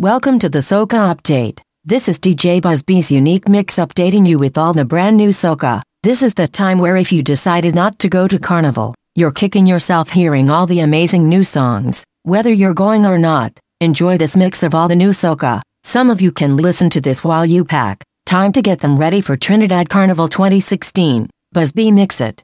Welcome to the Soca Update. This is DJ Busby's unique mix updating you with all the brand new Soca. This is the time where if you decided not to go to Carnival, you're kicking yourself hearing all the amazing new songs. Whether you're going or not, enjoy this mix of all the new Soca. Some of you can listen to this while you pack. Time to get them ready for Trinidad Carnival 2016. Busby Mix It.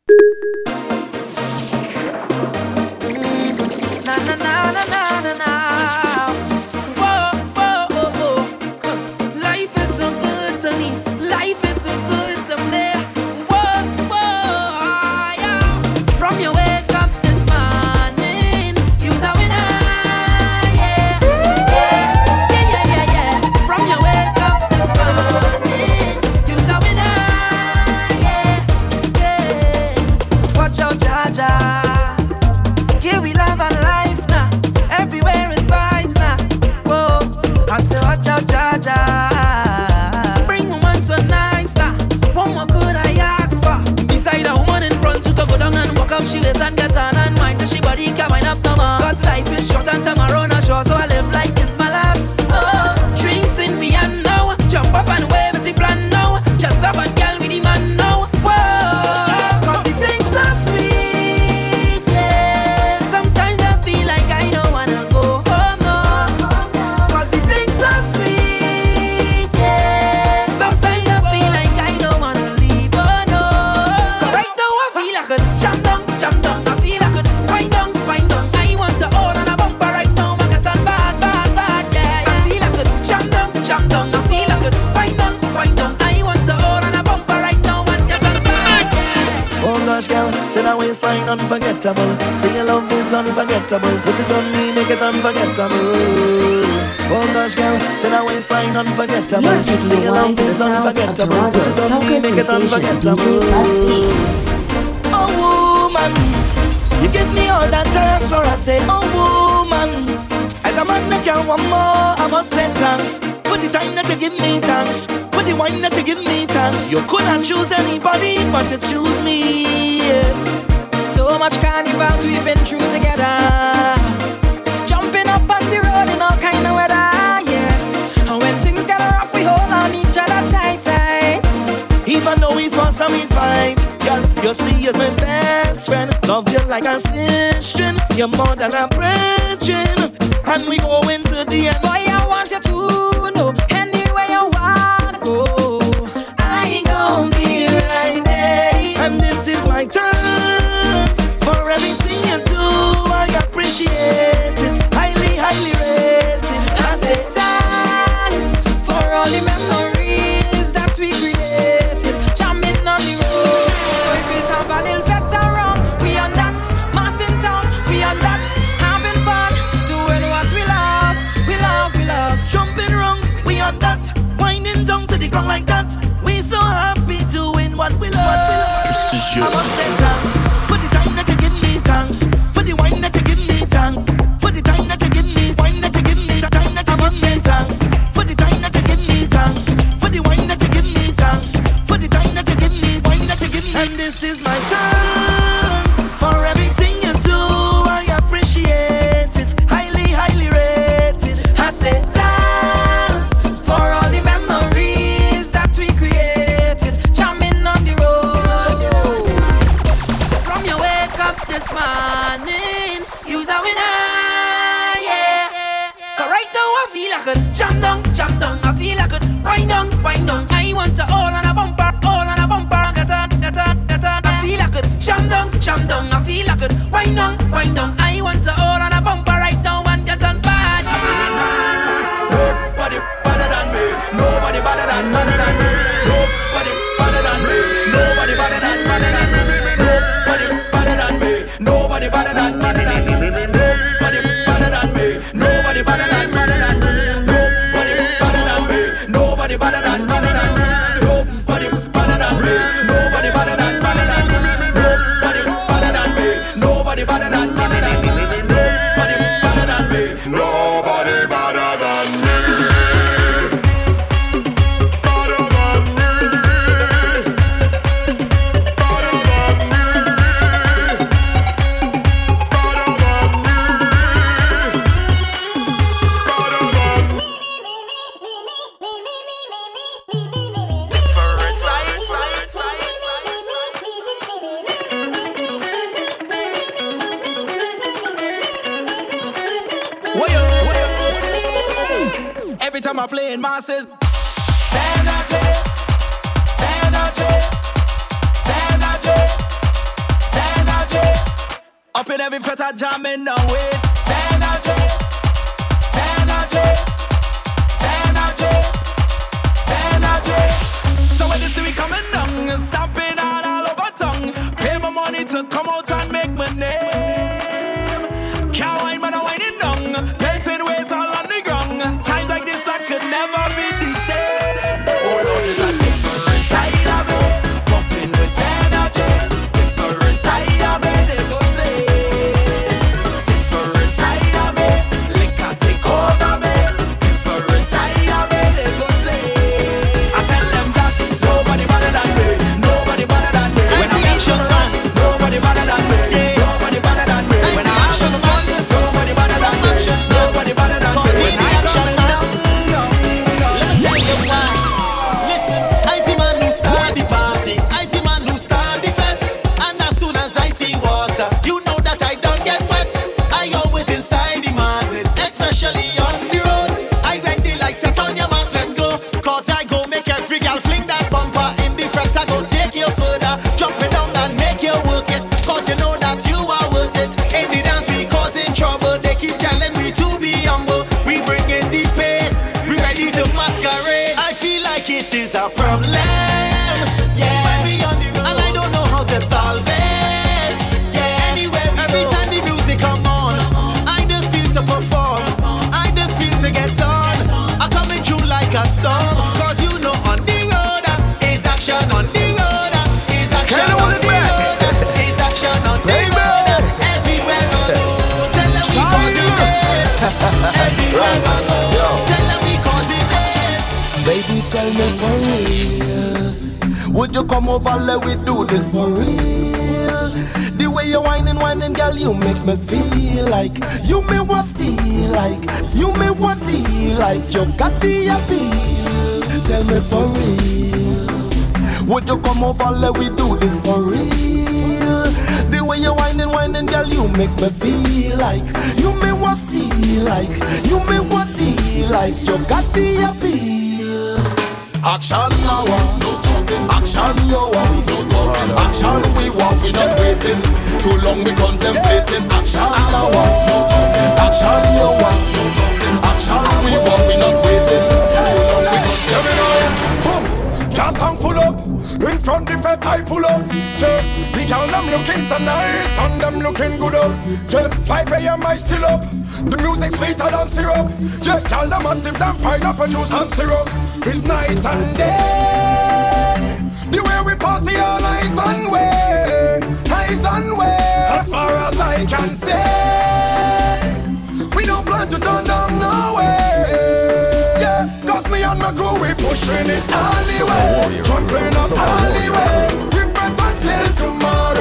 She waist and get on and mind she body can wind up no more. Cause life is short and tomorrow not sure, so I live waistline unforgettable. Say your love is unforgettable. Put it on me, make it unforgettable. Oh gosh, girl, say that waistline unforgettable. You're taking say your love to the sounds of Toronto's soca sensation, DJ Busby. Oh woman, you give me all that thanks for I say, oh woman. As a man that can want more, I must say thanks for the time that you give me thanks. For the wine that you give me thanks. You couldn't choose anybody but to choose me. Yeah. So much carnivals we've been through together. Jumping up on the road in all kind of weather, yeah. And when things get rough, we hold on each other tight, tight. Even though we fuss and we fight, girl, you see as my best friend. Love you like a sister, you're more than a brethren. And we go into the end. Boy, down to the ground like that. We so happy doing what we love. What we love. This tell me for real. Would you come over, let we do this for real? The way you whining, whining, girl, you make me feel like you me what steal, like you me what deal, like you got the appeal. Tell me for real. Would you come over, let we do this for real? The way you whining, whining, girl, you make me feel like you may want steal, like you may want deal, like you got the appeal. Action now, no talking. Action you want, no talking. Action we want, we not waiting. Too long we contemplating. Action now, no talking. Action you want, no talking. Action we want, we not waiting. Too long we contemplating. Boom, gas tank full up. In front the fat I pull up. Yeah, the girl them looking so nice and them looking good up. Yeah, 5 a.m. I still up. The music sweeter than syrup. Yeah, girl them massive up a juice and syrup. It's night and day. The way we party all eyes and way, eyes and way. As far as I can say, we don't plan to turn down no way. Yeah, cause me and my crew we pushing it all the way, oh, jumping up all the way. We fret until tomorrow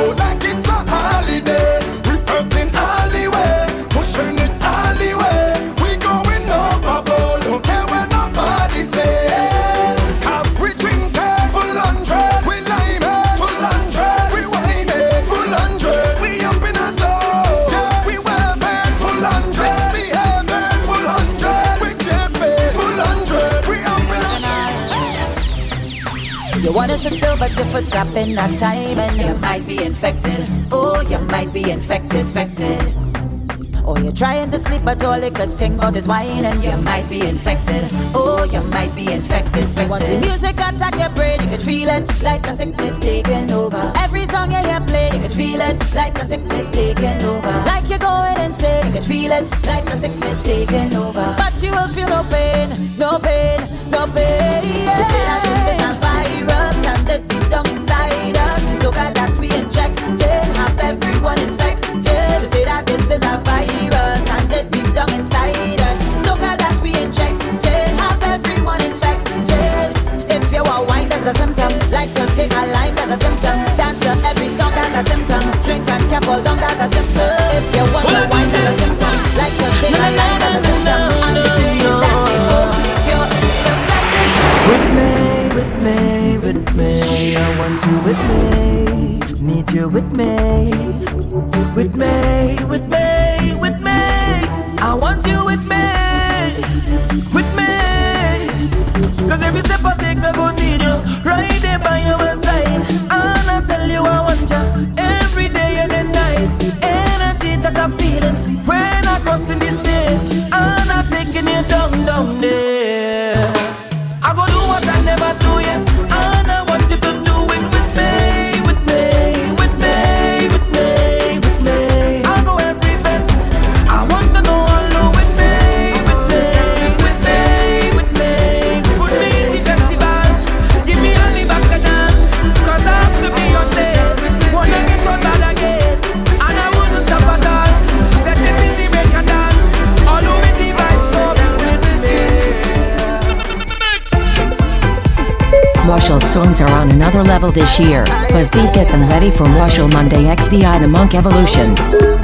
but your foot up in that time, and you might be infected. Oh, you might be infected, infected. Oh, you're trying to sleep, but all you could think about is wine, and you might be infected. Oh, you might be infected, infected. Once the music attack your brain, you could feel it like a sickness taking over. Every song you hear play, you could feel it like a sickness taking over. Like you're going insane, you could feel it like a sickness taking over. But you will feel no pain, no pain, no pain. You with me. another level this year. Plus get them ready for Machel Monday XVI The Monk Evolution.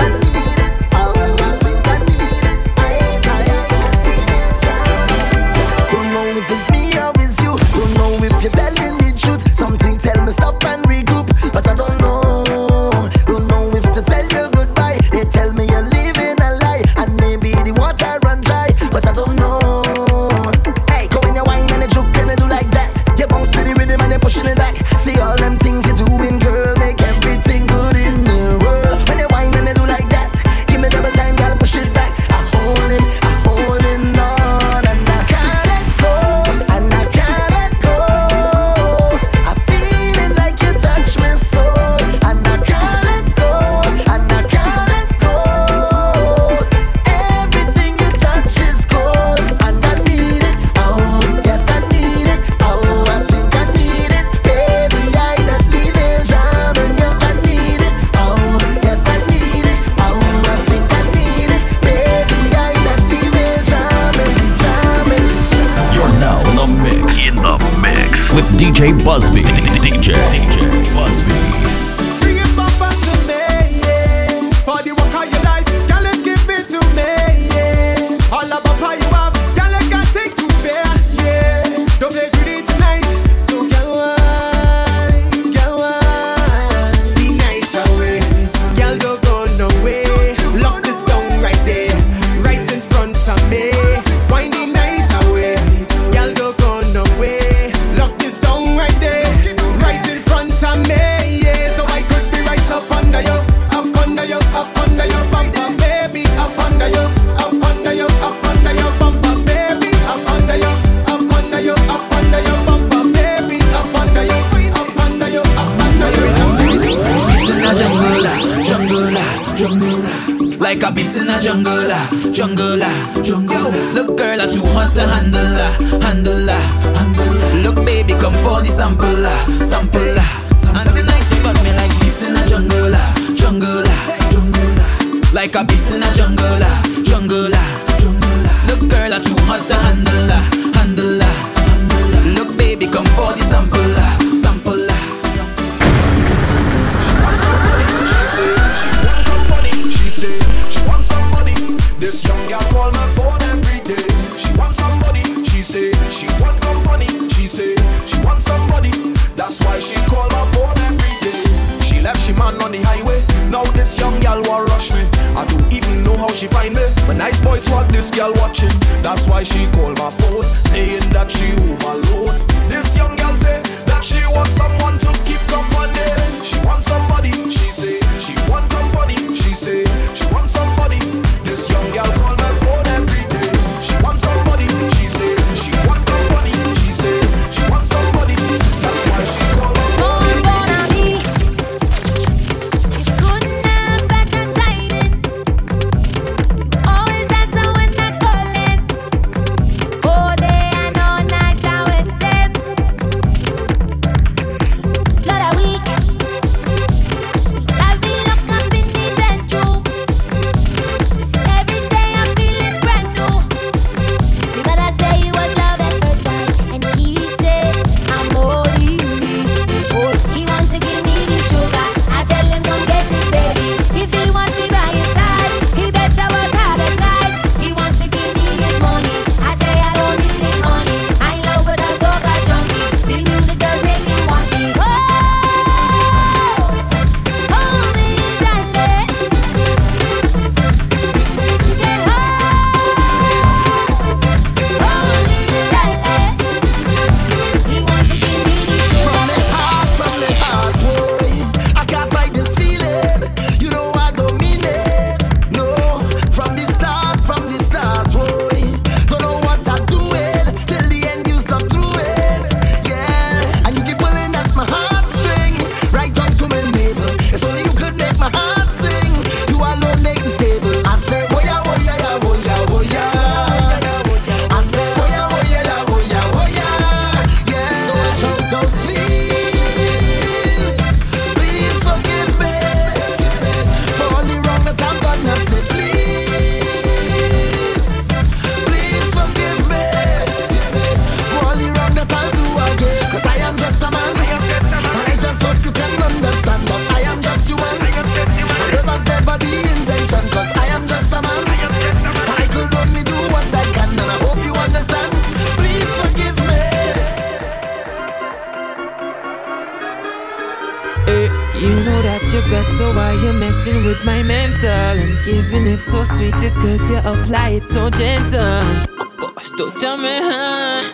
So gentle. Oh gosh, don't jam me hand.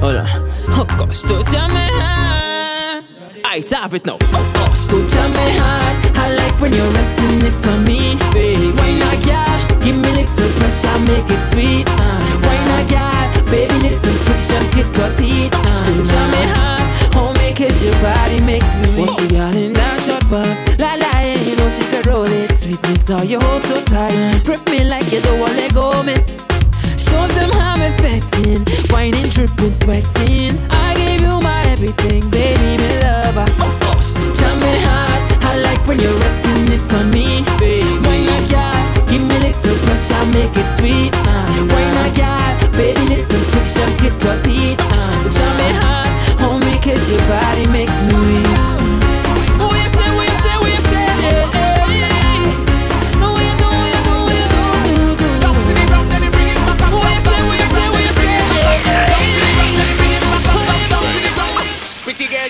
Hold on. Gosh, don't jam me hand. I have it now. Gosh, don't jam me hand. I like when you're resting it on me, baby. Why not, yeah? Give me little pressure, make it sweet. Uh. Why not, yeah? Baby, little friction, it cause heat. Uh. Me hand. Oh, make it your body makes me weak. Girl in that short pants? La la, yeah, you know she can roll it. Sweetness, how you hold so tight. Grip me you don't want let go, me. Shows them how I'm affecting, whining, dripping, sweating. I gave you my everything, baby, me lover. Oh gosh, jam me hard. I like when you're resting it on me, baby. Why not, yeah? Give me little pressure, make it sweet.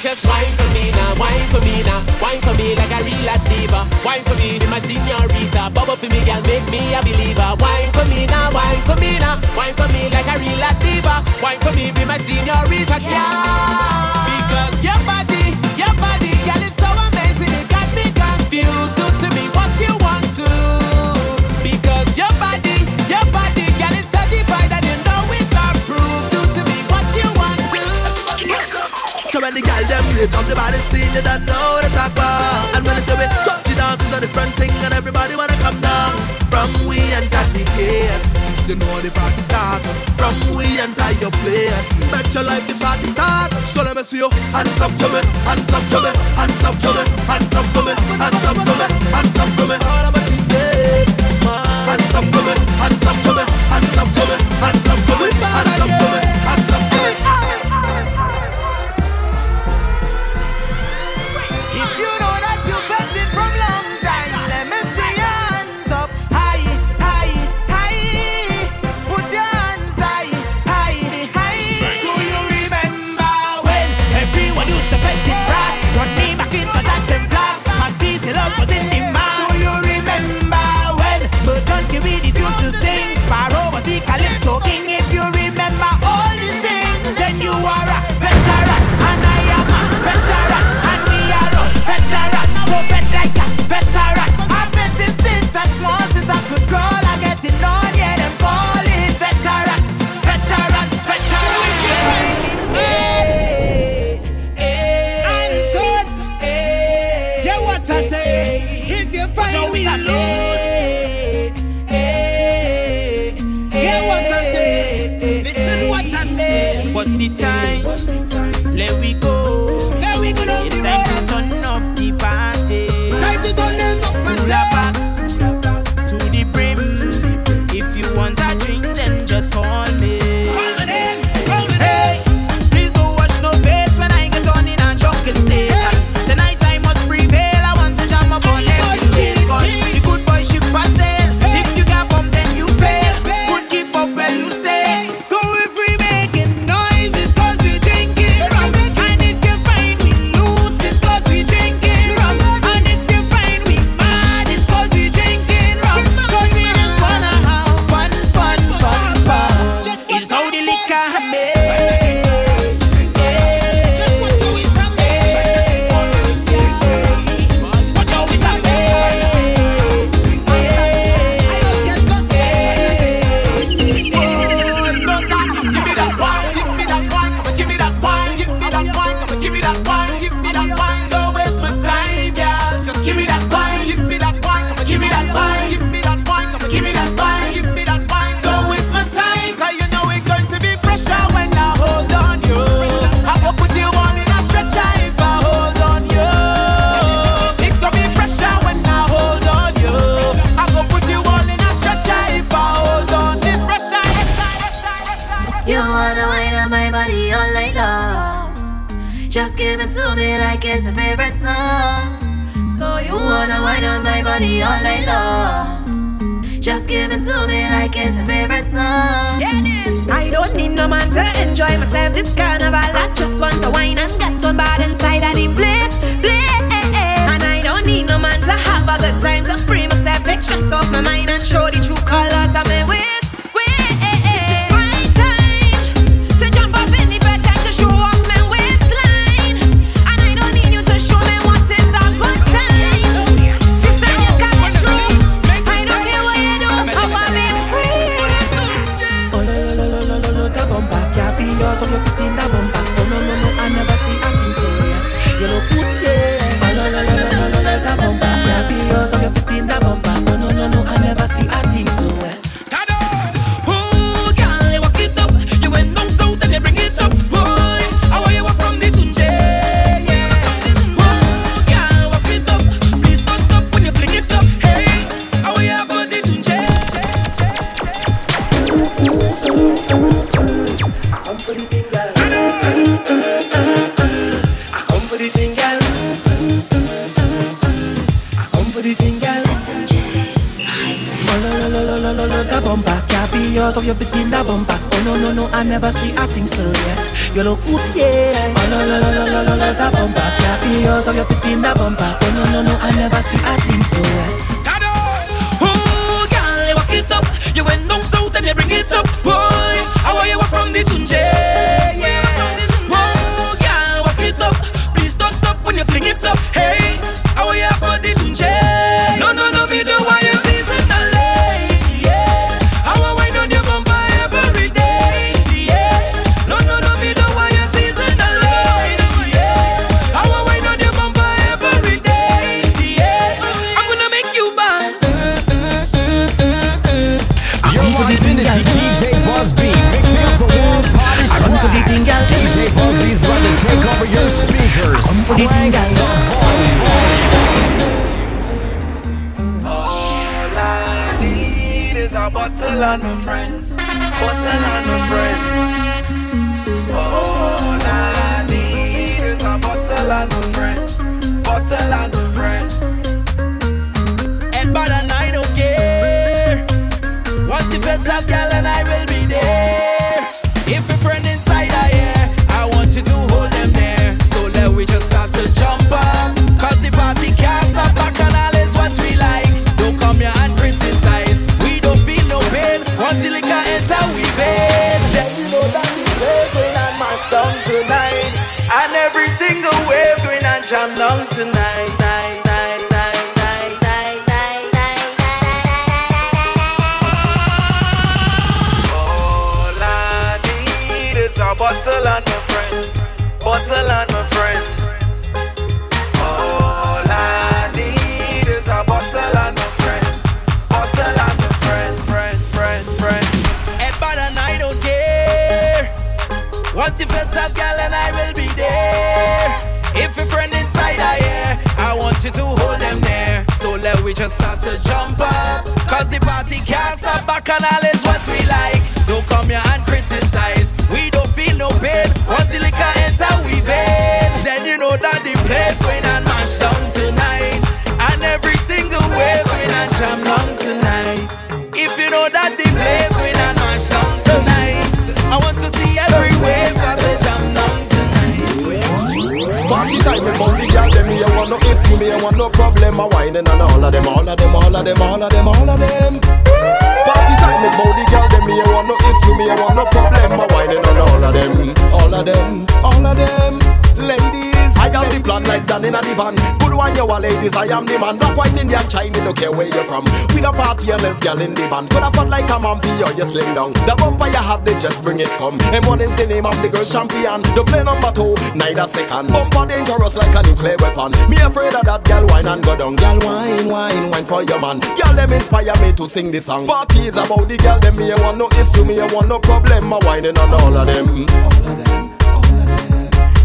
Just wine for me now, wine for me now, wine for me like a real diva. Wine for me, be my señorita. Bubble for me, girl, make me a believer. Wine for me now, wine for me now, wine for me like a real diva. Wine for me, be my señorita, yeah. Because your body, them up the body steam, you don't know to talk about. And when they say we touch it down, it's a different thing, and everybody wanna come down. From we and Kathy K, you know the party start. From we and tie your play, bet your life the party start. So let me see you hands up to me, hands up to me, hands up to me, hands up to me, hands up to me, hands up to me. All about the day, hands up to me, you fit in the bumper. Oh no no no, I never see a thing so yet. You look good, yeah. Oh no no no no no no, no the bumper. Clap your hands, how you fit in the bumper. Oh no no no, I never see a thing so yet. Oh, girl, walk it up. You went down south and you bring it up, boy. How are you from the Tunje? Bottle and my friends. Bottle and my friends. Oh, all I need is a bottle and my friends. Bottle and Bottle and my friends. All I need is a bottle and my friends. Bottle and my friends. Friend, friend, friend. And by the night, don't care. Once you felt that girl, and I will be there. If a friend inside I hear, I want you to hold them there. So let we just start to jump up. Cause the party can't stop back and all time with body girl, them me, I want no issue, me, I want no problem. I whining and all of them, all of them, all of them, all of them, all of them. Party time with body girl, them me, I want no issue, me, I want no problem. I whining and all of them, all of them, all of them. Ladies, I am the plan like Dan in a divan. Good one, you are ladies, I am the man. Black, white, Indian, Chinese, don't care where you're from. We the party and let's girl in the band. Could afford like a man, or you slim down. The bumper you have, they just bring it come. M1 is the name of the girl champion. The play number two, neither second. Bumper dangerous like a nuclear weapon. Me afraid of that girl wine and go down. Girl wine, wine, wine for your man. Girl them inspire me to sing this song. Party is about the girl them me I want no issue, me I want no problem. My whining on all of them.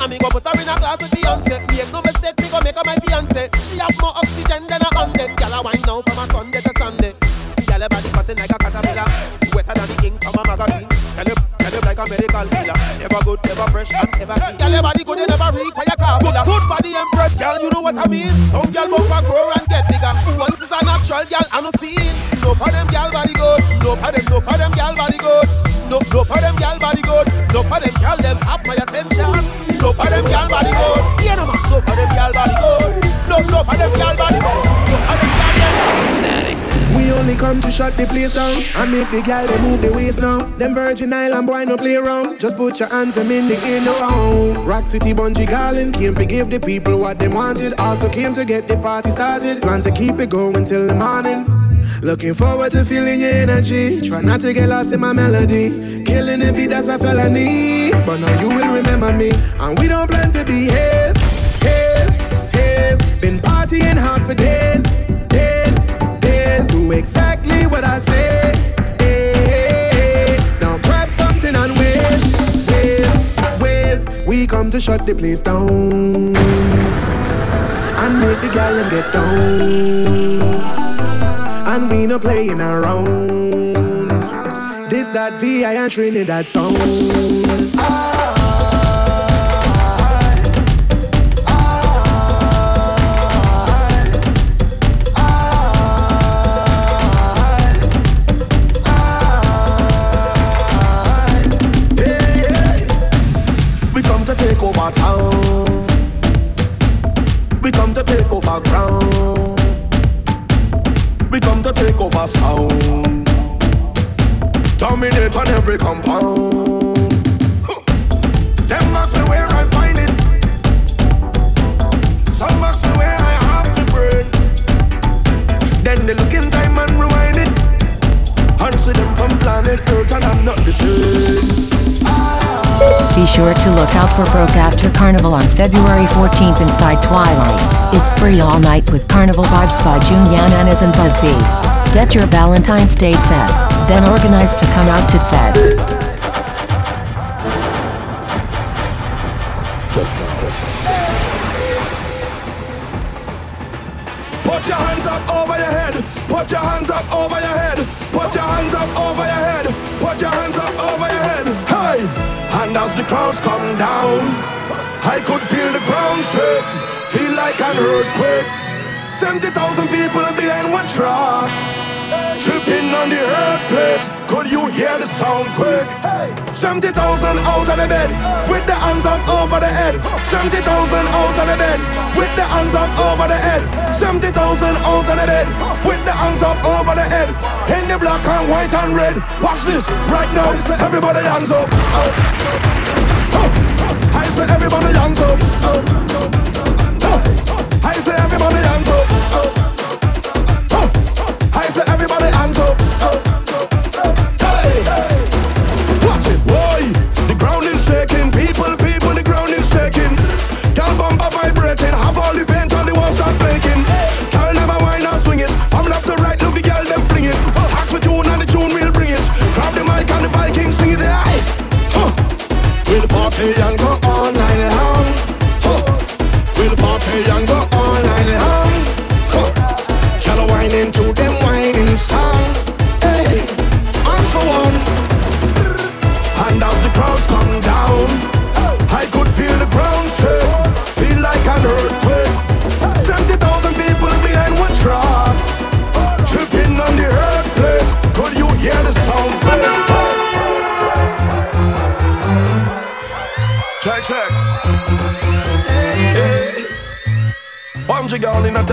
And me go put her in a class with Beyonce. Make no mistake, me go make her my fiance. She have more oxygen than a hundred. Girl, I wine now from a Sunday to Sunday. Girl, her body cutting like a caterpillar. Wetter than the ink from a magazine. Tell you, tell you like a medical healer Never good, never fresh, and never clean Girl, your body good, you never require car filler Good for the empress, girl, you know what I mean Some girl bumper grow and get bigger Once is a natural, girl, I'm not seeing No for them, girl, body good No for them, no for them, girl, body good no, no for them girl body good. No for them girl them have my attention. No for them girl body good. Yeah no man. No for them girl body good. No, no for them girl body good. No for them girl them. Static. We only come to shut the place down and make the girl they move the waist now. Them Virgin Island boy no play around. Just put your hands them in the in the round. Rock City Bunji Garlin came to give the people what they wanted. Also came to get the party started. Plan to keep it going till the morning. Looking forward to feeling your energy. Try not to get lost in my melody. Killing the beat, that's a felony. But now you will remember me. And we don't plan to behave. Have, have. Been partying hard for days. Days, days. Do exactly what I say. Come to shut the place down. and make the gal get down. And we no playing around. This that VI and Trinidad song. We over sound. Dominate on every compound. The look in time I'm. Be sure to look out for Broke After Carnival on February 14th inside Twilight. It's free all night with Carnival vibes by June Yananas and Busby. Get your Valentine's Day set, then organize to come out to Fed. Put your hands up over your head. Put your hands up over your head. Put your hands up over your head. Put your hands up over your head. Hey! And as the crowds come down, I could feel the ground shake. Feel like an earthquake. 70,000 people behind one truck. Tripping on the earth plate. Could you hear the sound quick? 70,000 out of the bed with the hands up over the head. 70,000 out of the bed with the hands up over the head. 70,000 out of the bed with the hands up over the head. In the black and white and red. Watch this right now. Everybody hands up. Oh. I say everybody hands up. Oh. I say everybody hands up.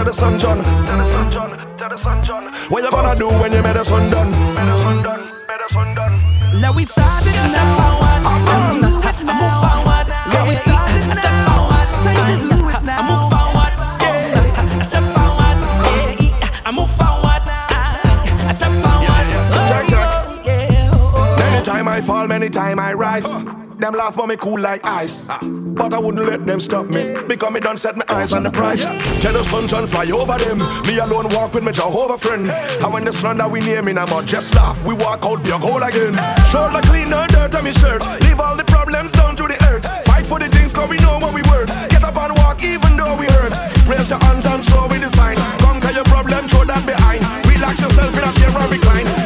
The sun John. Tell the sun John. Tell the sun John. What you gonna do when you made the sun done? Made the sun done. Made the sun done. Now we started step forward. I move forward. Yeah, we started step forward. Time to do it now. I move forward. Yeah, I step forward. Yeah, I move forward. I step forward. Check, check. Many time I fall, many time I rise. Laugh but me cool like ice. Ah. But I wouldn't let them stop me. Because me done set my eyes on the prize. Tell the sun sunshine fly over them. Me alone walk with my Jehovah friend. And when the sun that we near me, I'm just laugh. We walk out pure gold again. Shoulder clean, no dirt on me shirt. Leave all the problems down to the earth. Fight for the things cause we know what we worth. Get up and walk even though we hurt. Raise your hands and show me the sign. Conquer your problem, throw that behind. Relax yourself in a chair and recline.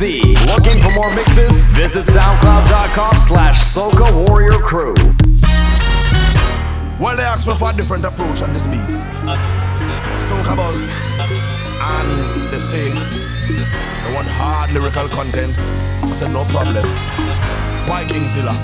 Looking for more mixes? Visit SoundCloud.com slash Soca Warrior Crew. Well, they asked me for a different approach on this beat. Soca Buzz. And they say they want hard lyrical content. I said, no problem. Viking Zilla.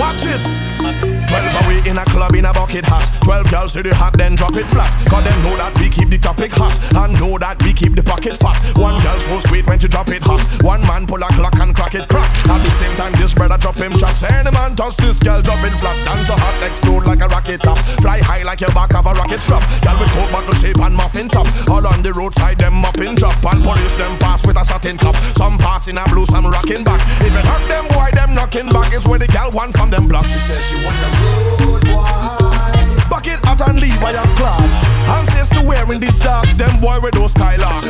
Watch it. Twelve away in a club in a bucket hat. Twelve girls see the hat, then drop it flat. Cause them know that we keep the topic hot. And know that we keep the pocket fat. One girl so sweet when she drop it hot. One man pull a clock and crack it crack. At the same time, this brother drop him chops. Any man toss this girl drop it flat. Dance so hot, explode like a rocket top. Fly high like your back of a rocket strap. Girl with coke bottle shape and muffin top. All on the roadside, them up in drop. And police them pass with a satin top. Some pass in a blue, some rocking back. If it hurt them, boy, them knocking back is where the girl want from them block. She says she want the road boy. Bucket out and leave I am class. And says to wearing these darks, them boy with those skylarks.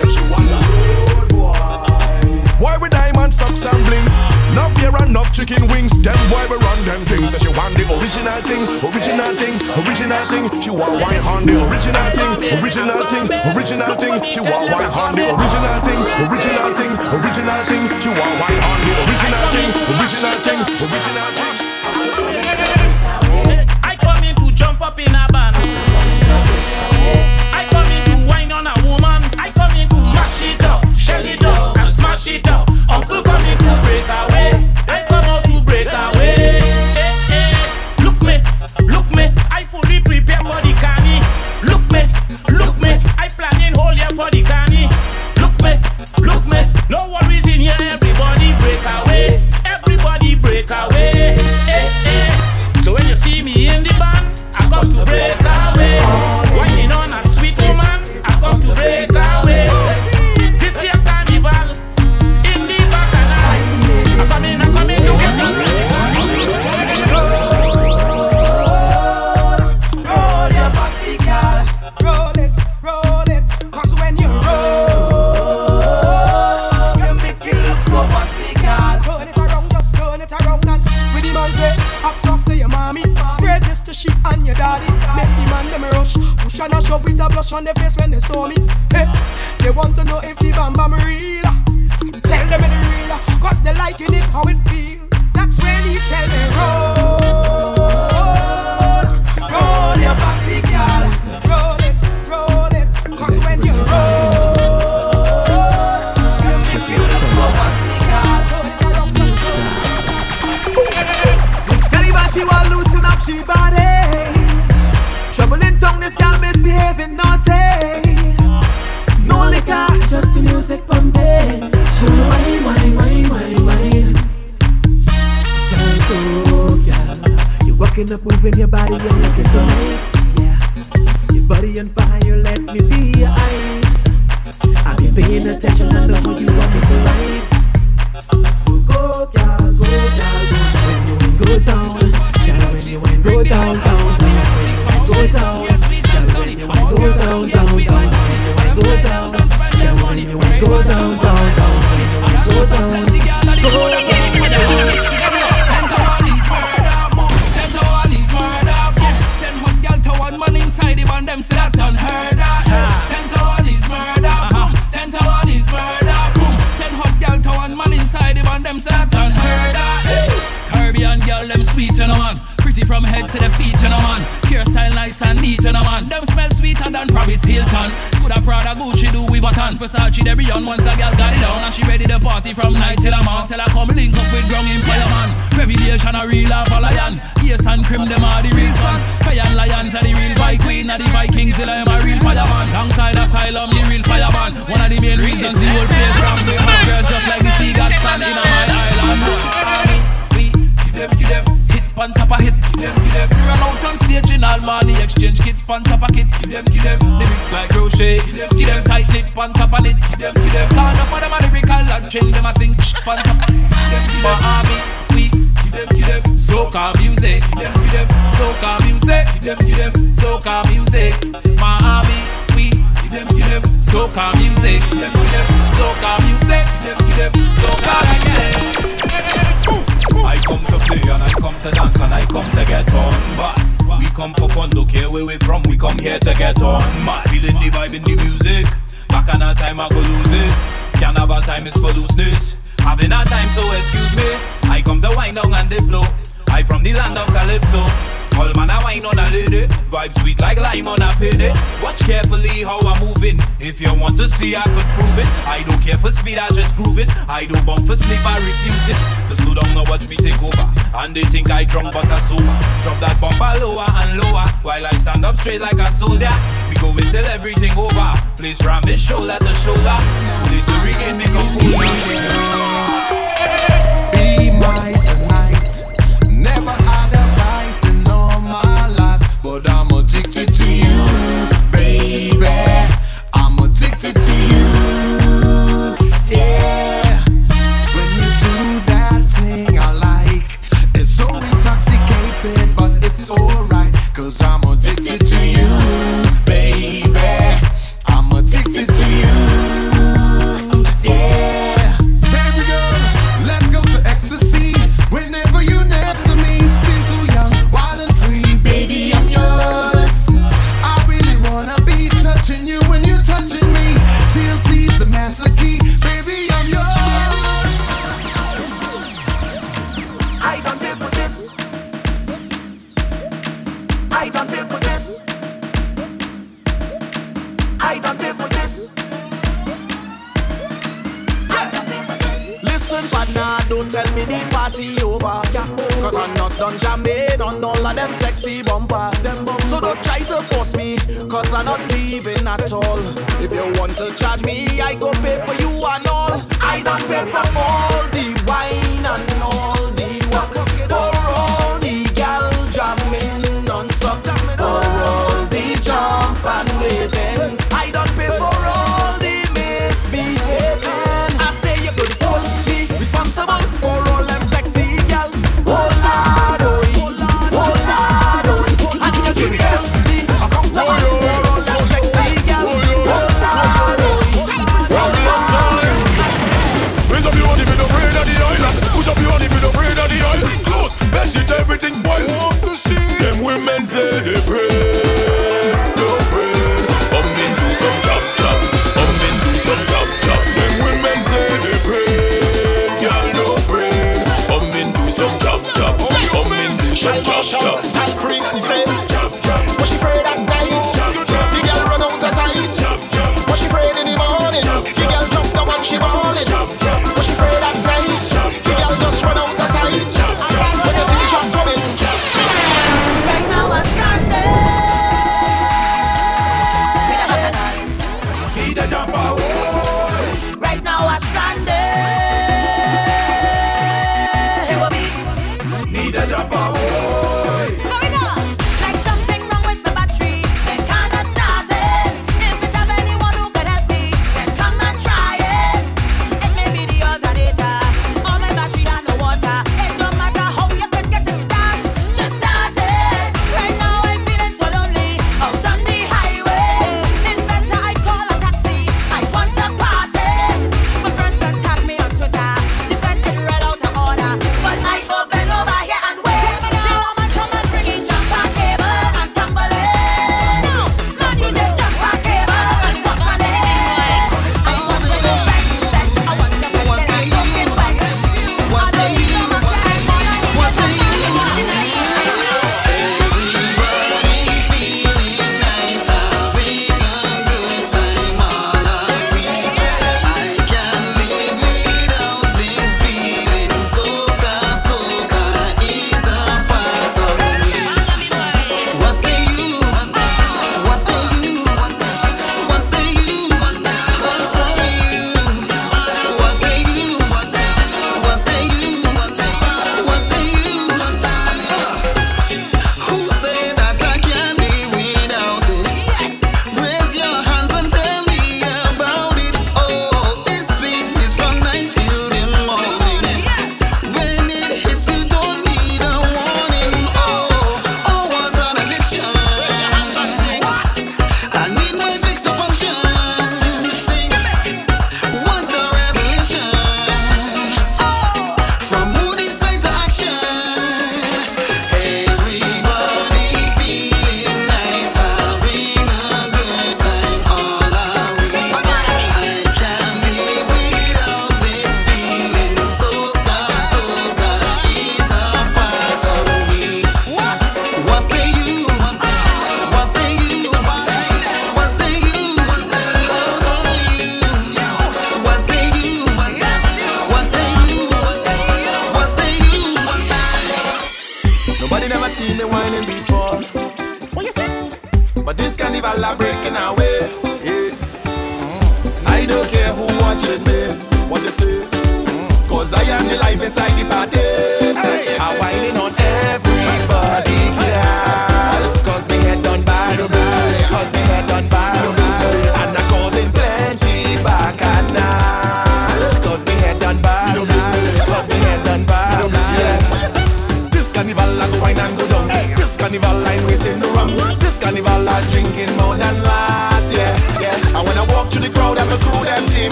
Boy. With diamond socks and blings. Enough beer and enough chicken wings. Them boy we run them things. She want the original thing, original thing, original thing. She want wine on the original thing, original thing, original thing. She want wine on the original thing, original thing, original thing. She want wine on the original thing, original thing, original thing. Jump up in a band. I come in to wine on a woman. I come in to mash it up, shell it up, and smash it up. Uncle come in to break away. I come out to break away. Look me, look me. I fully prepare for the carny. Look me, look me. I planning whole year for the carny. Look me, look me. No worries in here. And a shove with a blush on their face when they saw me. Hey, they want to know if the bam bam real. Ah. Tell them it's real. Ah. Cause they liking it, how it feel. That's when you tell me roll. Roll your body, girl. Roll it, roll it. Cause when you roll, she want loosen up she. Pumping. She wanna wine, wine, wine, wine, wine. Girl, go, girl. You walking up, moving your body, and looking so nice. Yeah, your body on fire, let me be your eyes. I've been paying attention, I know you want head to the feet, you know man. Hair style nice and neat, you know man. Them smell sweeter than Paris Hilton. Put a Prada, Gucci, do with Vuitton. Versace, they beyond once the girl got it down and she ready to party from night till a morn. Tell her come link up with Ground Empire man. Revelation a real of a lion. Ace and Crim, them are the real sons. Fire and Lions are the real fight queen. Are the Vikings, they am a real fireman. Alongside Asylum, the real fireman. One of the main reasons the whole place from the have girls just like the sea god sand in my island. We give them, give them. On top of hit, give them, give them. Run out on stage in all money exchange kit on top of kit, give them, give them. Lyrics like crochet, give them, give them. Tight top of it, give them, give them. Up for them a lyrical and chain them a sing on top. Give them, give them. Army, we give them, give them. Soca music, give them, give them. Soca music, give them, give them. Soca music, my army, we give them, give them. Soca music, give them, give them. Soca music, give them, give them. Soca music. I come to play and I come to dance and I come to get on. But we come for fun, don't care where we from, we come here to get on. Mad. Feeling the vibe in the music. Back on that time I go lose it. Carnival time it's for looseness. Having a time, so excuse me. I come to wind down and blow. I from the land of Calypso. All man I wine on a lady, vibe sweet like lime on a payday. Watch carefully how I'm moving. If you want to see, I could prove it. I don't care for speed, I just groove it. I don't bump for sleep, I refuse it. The slow down, now watch me take over. And they think I drunk but I sober. Drop that bumper lower and lower while I stand up straight like a soldier. We go until everything over. Place ram his shoulder to shoulder. Too late to regain me composure.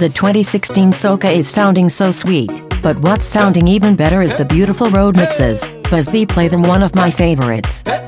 The 2016 Soca is sounding so sweet, but what's sounding even better is the beautiful road mixes. Buzz B play them one of my favorites. Cause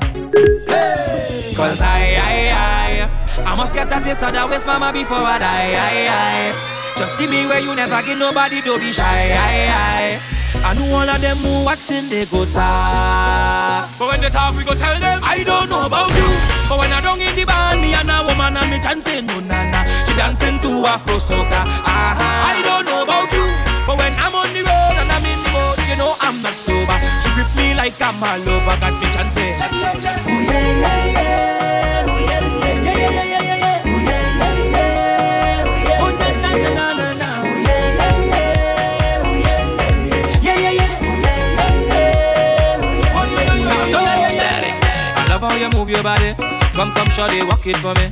I, I, I, I must get that taste of that waste mama before I die, I, I. Just give me where you never give nobody, don't be shy, I, I. I know all of them who watching, they go talk. But when they talk, we go tell them, I don't know about you. But when I in the band, me and a woman and me chanting, no na na. She dancing to Afro soca, uh-huh. I don't know about you. But when I'm on the road and I'm in the mood, you know I'm not sober. She grip me like I'm a lover, got me chanting. Ooh, yeah, yeah, yeah. Ooh, yeah, yeah, yeah, yeah, yeah, yeah, yeah. Ooh, yeah, yeah, yeah. Ooh, na, na, na, na, na, na. Ooh, yeah, yeah, yeah. Ooh, yeah, yeah, yeah, yeah. Ooh, yeah, yeah, yeah. Ooh, yeah, yeah, yeah, yeah, yeah, yeah. I love how you move your body. Come, come, shorty, walk it for me.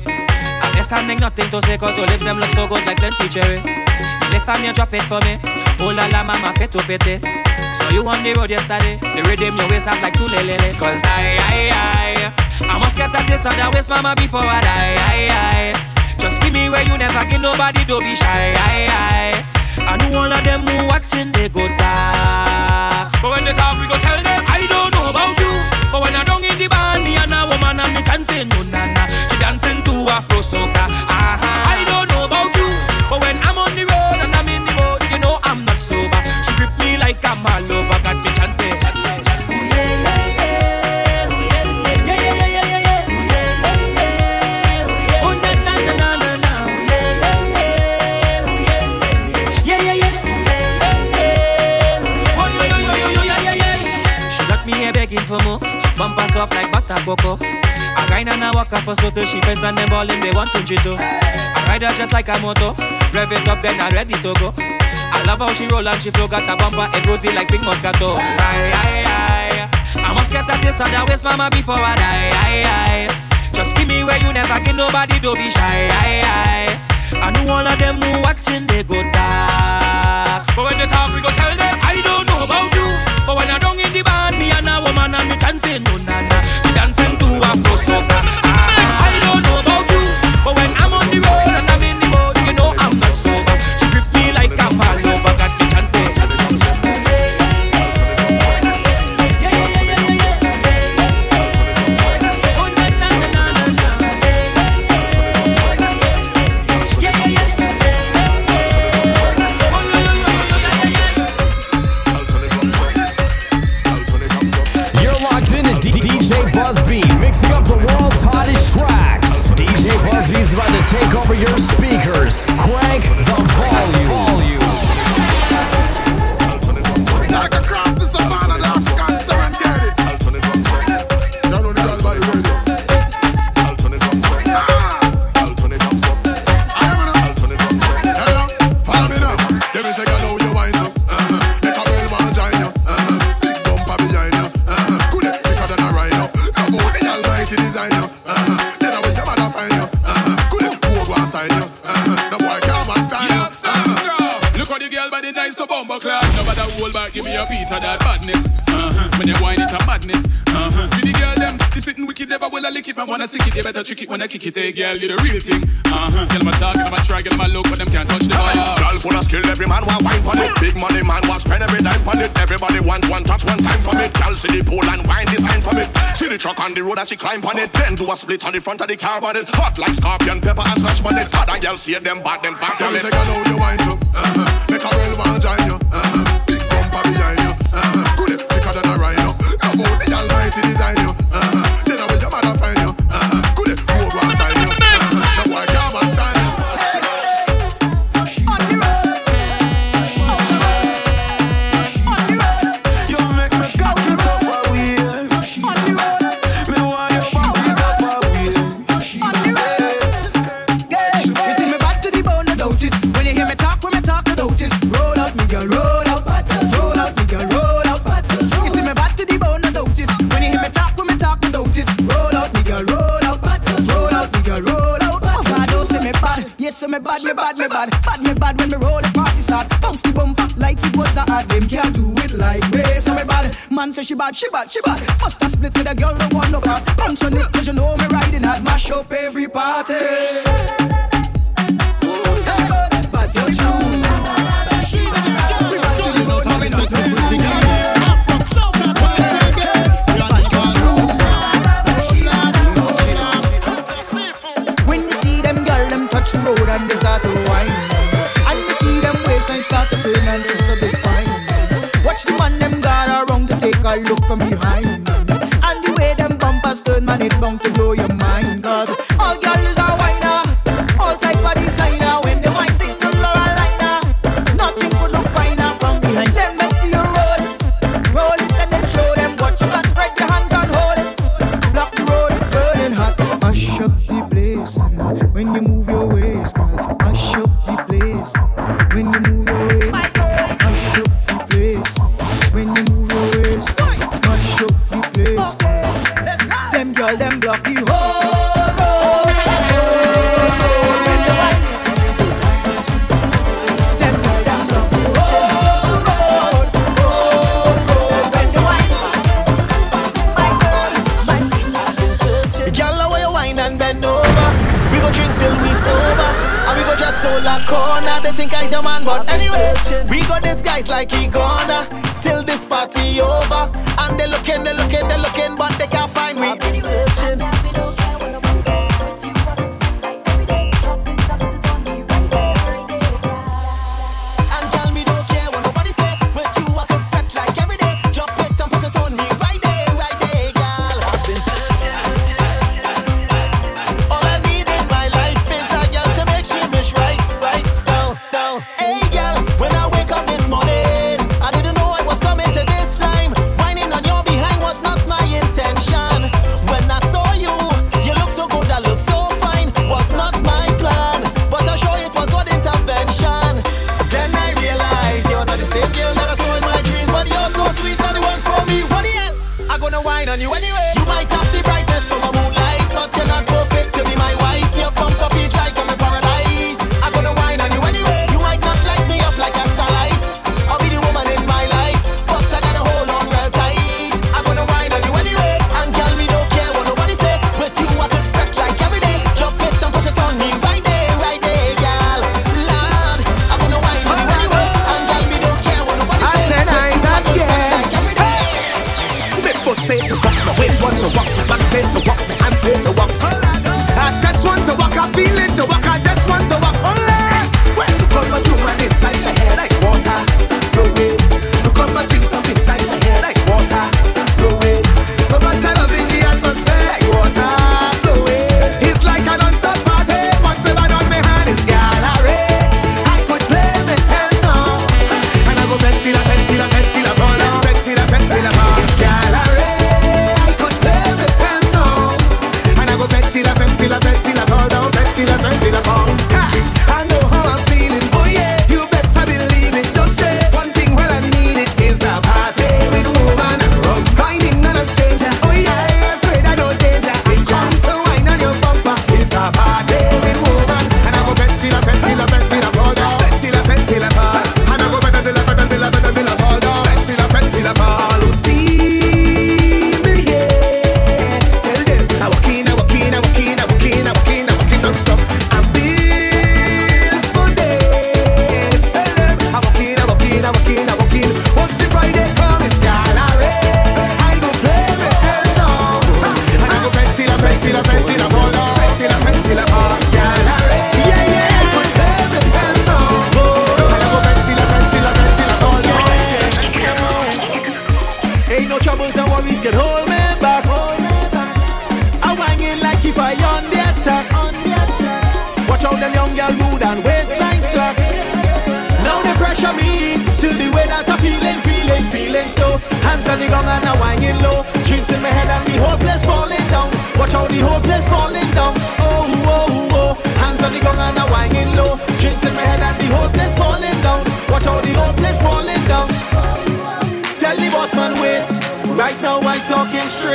I'm here standing, nothing to say, cause your lips them look so good like plenty cherry. You lift and you drop it for me. Oh la la, mama, fit to pity. So you on the road yesterday, the rhythm your waist up like two lele. Cause I, I, I, I must get that of that waist, mama, before I die. I, I. Just give me where you never give nobody, don't be shy. I, I. I know all of them who watching, they go talk. But when they talk, we go tell them, I don't know about you. But when I Afro soca. Uh-huh. I don't know about you, but when I'm on the road and I'm in the mood, you know I'm not sober. She grip me like I'm a lover, got me chanting. Begging for more, bumpers off like butter cocoa. Grind and I walk up for so till she friends and them ballin' they want to chito. I ride her just like a moto. Rev it up then I ready to go. I love how she roll and she flow got a bumper head rosy like pink moscato. Aye, aye, aye. I must get that of that waist mama before I die. Aye, aye. Just give me where you never give nobody, don't be shy. Aye, aye. I know all of them who watching they go talk. But when they talk, we go tell them I don't know about you. But when I don't in the band, me and a woman and me chanting, no na so a trick it when I kick it, hey girl, you the real thing. Uh huh. Get my talk, get my try, get my look, but them can't touch the fire. Girl full of skill, every man want wine on it. Big money man want spend every dime on it. Everybody want one touch, one time for it. Girl see the pool and wine design for it. See the truck on the road as she climb on it. Then do a split on the front of the car on it. Hot like scorpion, pepper and scotch on it. Other girl see them bad, them fat. Girl say, girl, how you wine so? Uh huh. Make a real man join you. 去吧去吧。funky bend over. We go drink till we sober. And we go just soul a corner. They think I's your man, but anyway, we got these guy's like he gonna till this party over. And they looking, they looking, they looking, but they can't find me.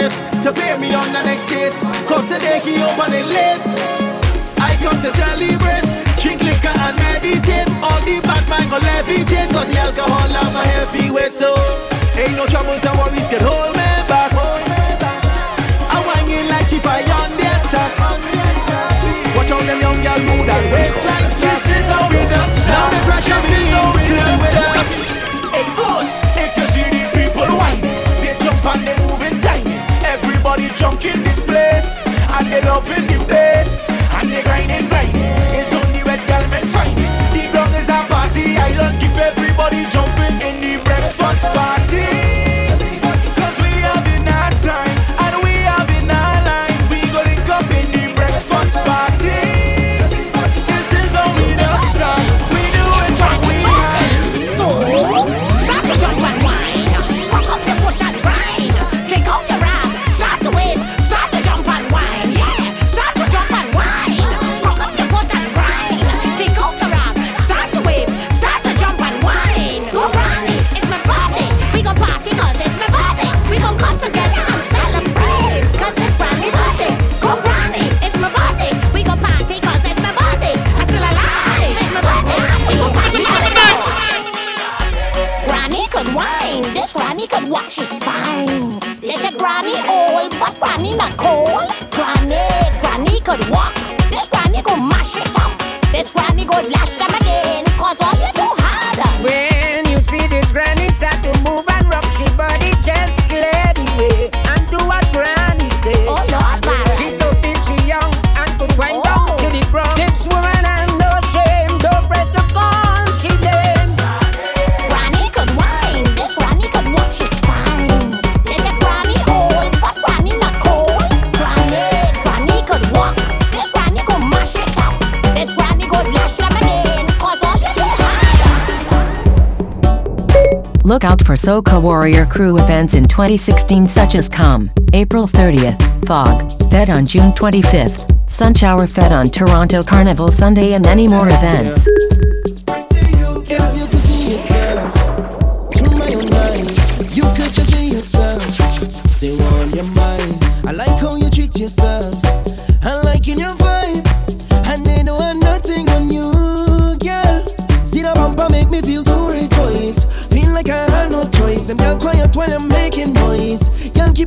trips to pay me on the next dates. Cause today he open it late. I come to celebrate, drink liquor and meditate. All the bad man go levitate, cause the alcohol I'm a heavyweight. So, ain't no troubles and worries get hold me back. I'm wanging like if I on the attack. Watch all them young girl mood and waist like. This is how we dance. Now the pressure is on. drunk in this place, and they loving the place, and they grinding, grinding. It's only red garment finding. The ground is a party island, keep everybody jumping in the breakfast bar. Look out for Soca Warrior Crew events in 2016 such as Come, April 30th, FOG, Fete on June 25th, Sunshower Fete on Toronto Carnival Sunday and many more events.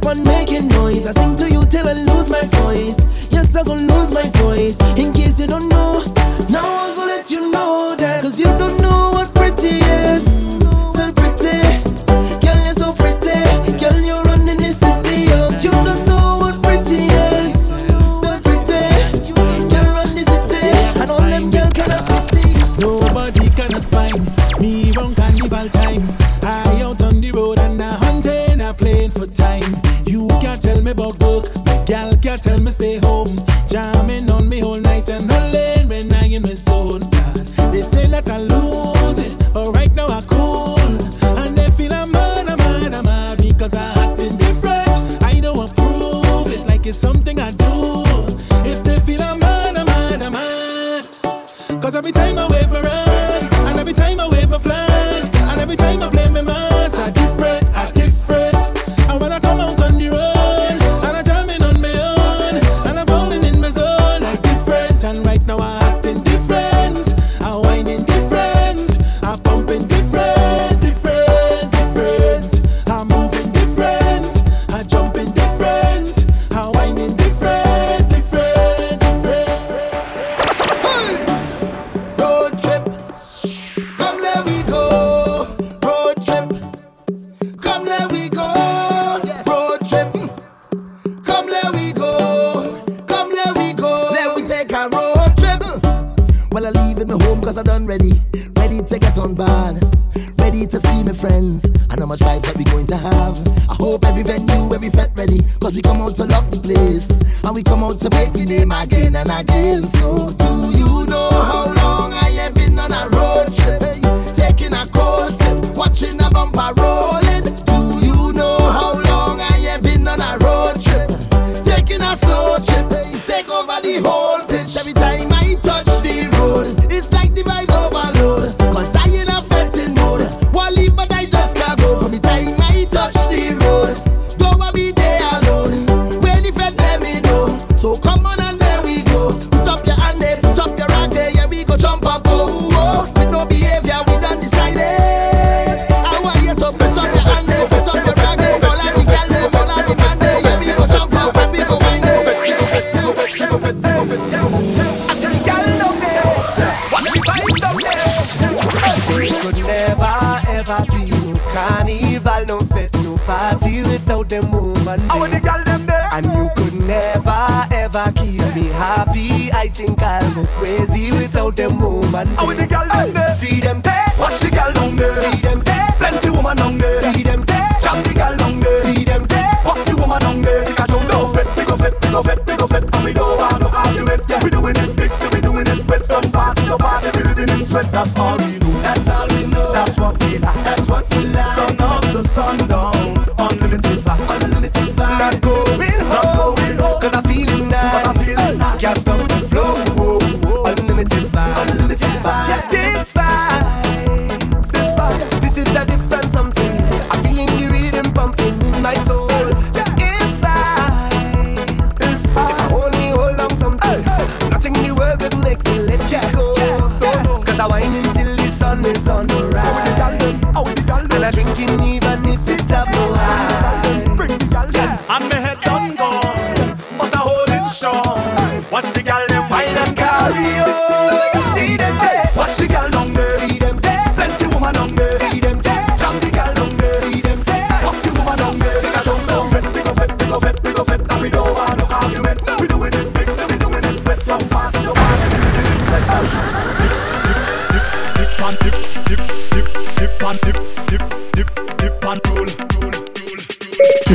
on making noise. I sing to you till I lose my voice. Yes, I'm gonna lose my voice. In case you don't know, now I'm gonna let you know that. Cause you don't know what pretty is.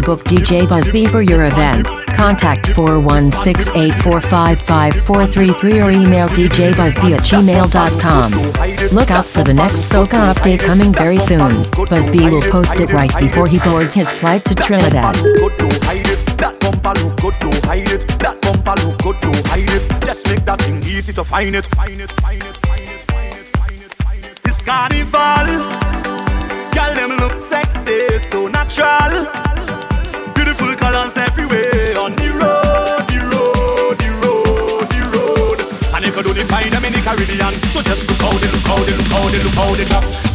book DJ Busby for your event, contact 416-845-5433 or email djbusby at gmail.com. Look out for the next Soca update coming very soon. Busby will post it right before he boards his flight to Trinidad. That bumper look good hide it. That bumper look good hide it. Just make that thing easy to find it. This carnival, girl them look sexy, so natural. find them in the Caribbean. So just look how they look how they look how they look how they drop.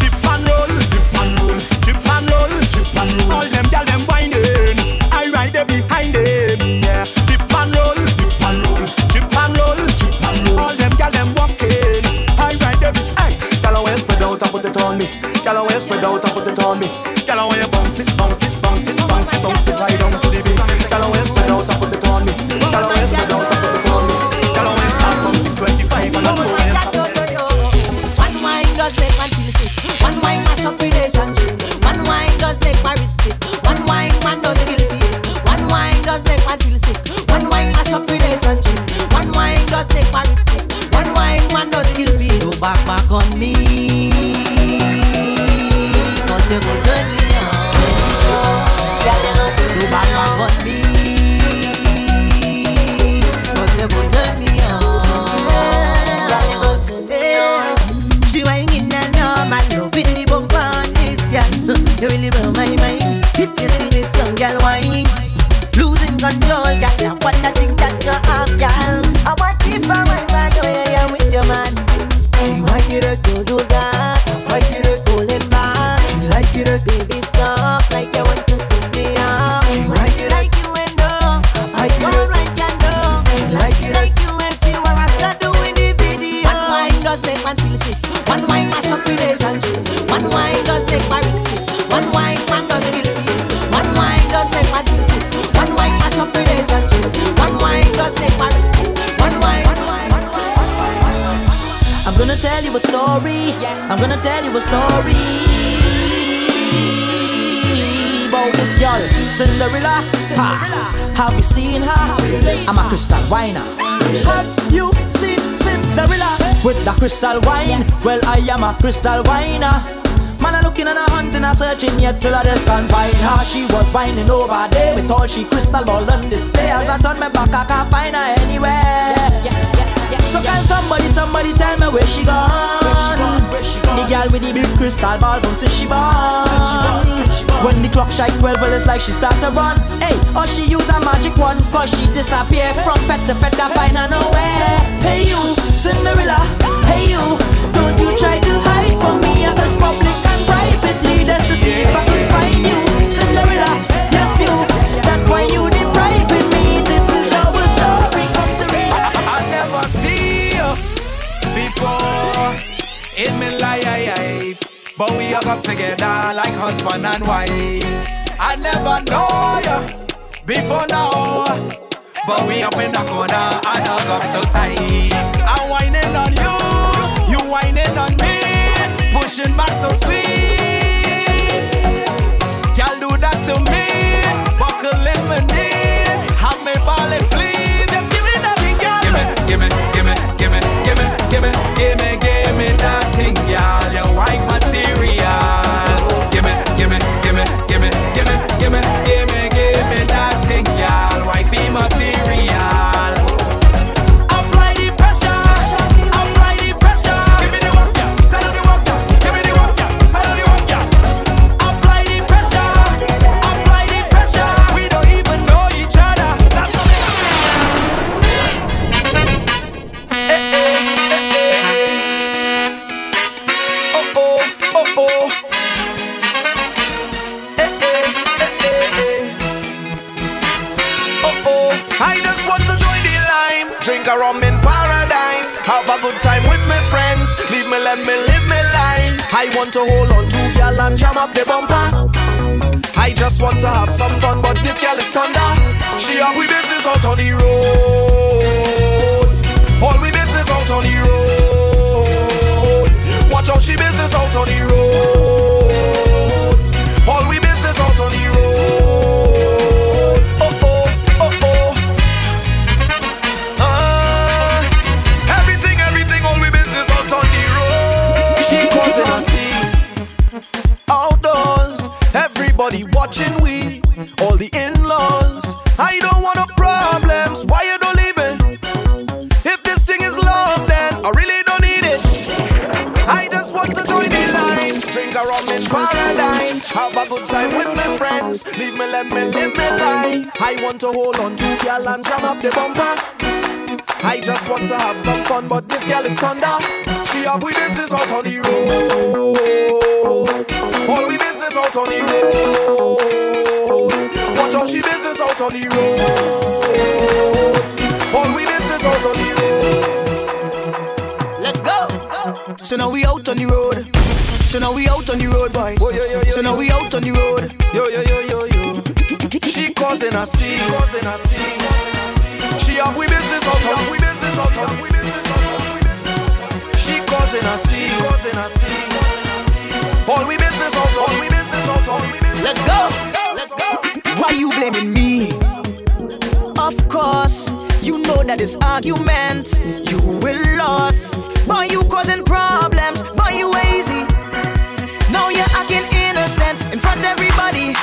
You a story. I'm gonna tell you a story. About this girl, Cinderella. Ha. Have you seen her? I'm a crystal winer. Have you seen Cinderella with the crystal wine? Well, I am a crystal winer. Man, I looking and a hunting and searching yet till I just can't find her. She was whining over there with all she crystal ball on display. As I turn my back, I can't find her anywhere. So can somebody, somebody tell me where she gone? The girl with the big crystal ball from since she born. When the clock strike 12, well it's like she start to run. Hey, or she use a magic one, cause she disappear from fete to fete, I find her nowhere. Hey you, Cinderella, hey you, don't you try to hide from me. I search public and privately just to see but we are up together like husband and wife. I never know you before now, but we up in the corner and hug up so tight. I'm whining on you, you whining on me, pushing back so sweet. Want to hold on to girl and jam up the bumper. I just want to have some fun, but this girl is thunder. She have we business out on the road. All we business out on the road. Watch out, she business out on the road. Watching we, all the in-laws. I don't want no problems. Why you don't leave it? If this thing is love, then I really don't need it. I just want to join the line, drink a rum in paradise, have a good time with my friends. Leave me, let me live my life. I want to hold on to girl and jam up the bumper. I just want to have some fun, but this girl is thunder. She have we business out on the road. All we business out on the road. Watch out, she business out on the road. All we business out on the road. Let's go. So now we out on the road. So now we out on the road, boy. so now we out on the road. Yo yo yo yo yo. She causing a scene. Causing a scene. She have we business out on. We business out on. We business out on. She causing a scene. Causing a scene. All we business out on. We business out on. Let's go. Let's go. Why you blaming me? Of course, you know that this argument you will lose. Boy, you causing problems. Boy, you lazy. Now you're acting innocent in front of everybody.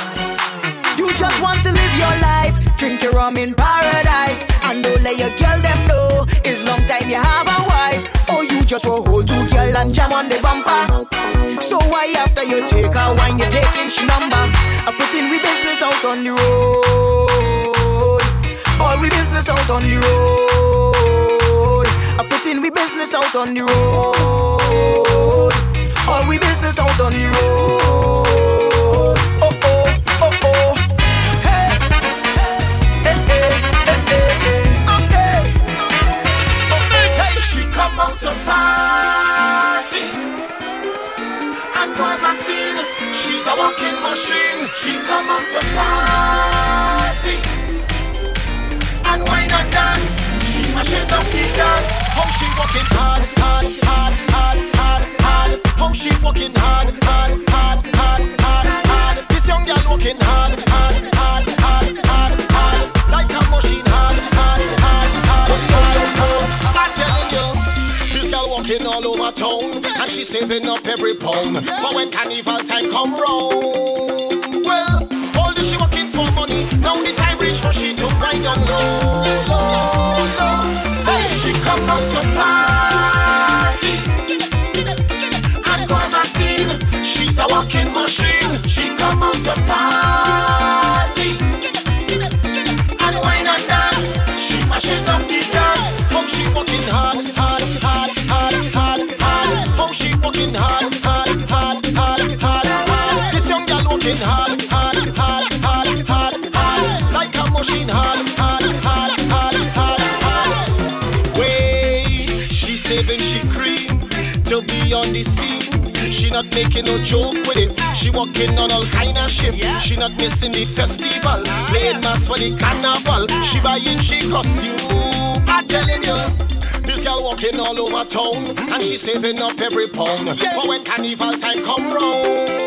You just want to live your life, drink your rum in paradise, and don't let your girl them know it's long time you have just will hold two girl and jam on the bumper. So why after you take her wine, you taking she number? I put in we business out on the road. All we business out on the road. I put in we business out on the road. All we business out on the road. talking machine, she come out to party and wine and dance. She mashing up the dance. How she walking hard, hard, hard, hard, hard, hard. How she walking hard, hard, hard, hard, hard, hard. This young girl walking hard, hard, hard, hard, hard, hard, like a machine. All over town and she saving up every pound for when carnival time come round. Well, all this she working for money. Now the time reach for she to ride on low, low, low. Hey, she come out to party and cause a scene. She's a walking machine. Working hard, hard, hard, hard, hard, hard. Like a machine, hard, hard, hard, hard, hard, hard. Wait, she saving she cream to be on the scene. She not making no joke with it. She walking on all kind of shift. She not missing the festival. Playing mass for the carnival. She buying she costume. I'm telling you. This girl walking all over town and she saving up every pound for when carnival time come round.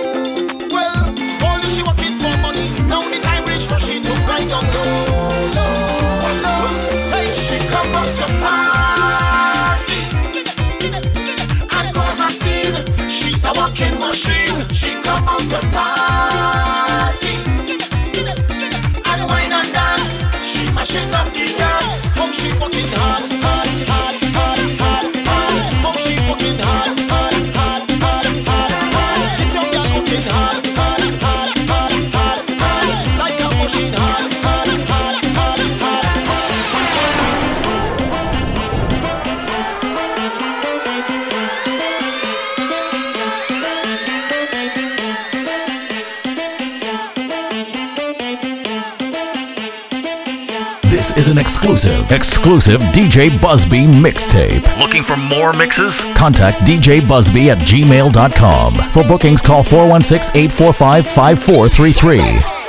Exclusive, exclusive DJ Busby mixtape. Looking for more mixes? Contact DJ Busby at gmail.com. For bookings, call 416 845 5433.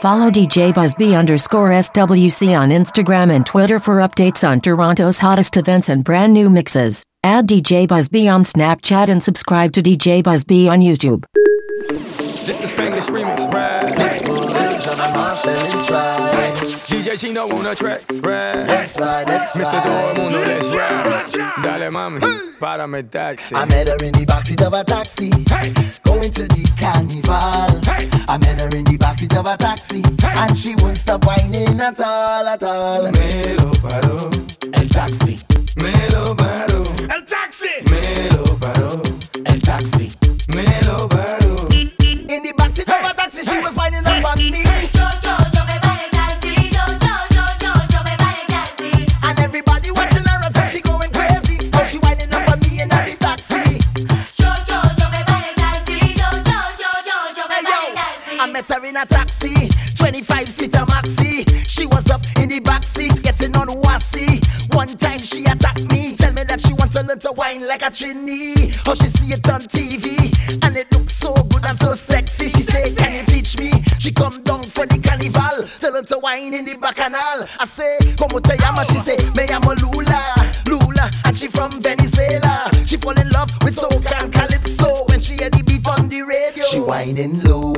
Follow DJ Busby underscore SWC on Instagram and Twitter for updates on Toronto's hottest events and brand new mixes. Add DJ Busby on Snapchat and subscribe to DJ Busby on YouTube. This the Spanglish remix? DJ Chino on the track, right? That's right, that's Mr. right. Todo el mundo, let's ride. Dale mami, párame taxi. I met her in the backseat of a taxi, going to the carnival. I met her in the backseat of a taxi, and she won't stop whining at all, at all. Me lo paró, el taxi. Me lo paró, el taxi. Me lo paró, el taxi. Me lo paró. A taxi, 25 seater maxi. She was up in the back seat, getting on wassy. One time she attacked me, tell me that she wants to learn to wine like a trini. How oh, she see it on TV, and it looks so good and so sexy. She say, Can you teach me? She come down for the carnival, tell her to wine in the bacchanal. I say, Como te llama? She say, Me llamo Lula, Lula, and she from Venezuela. She fall in love with soca and calypso when she hear the beat on the radio. She whining low,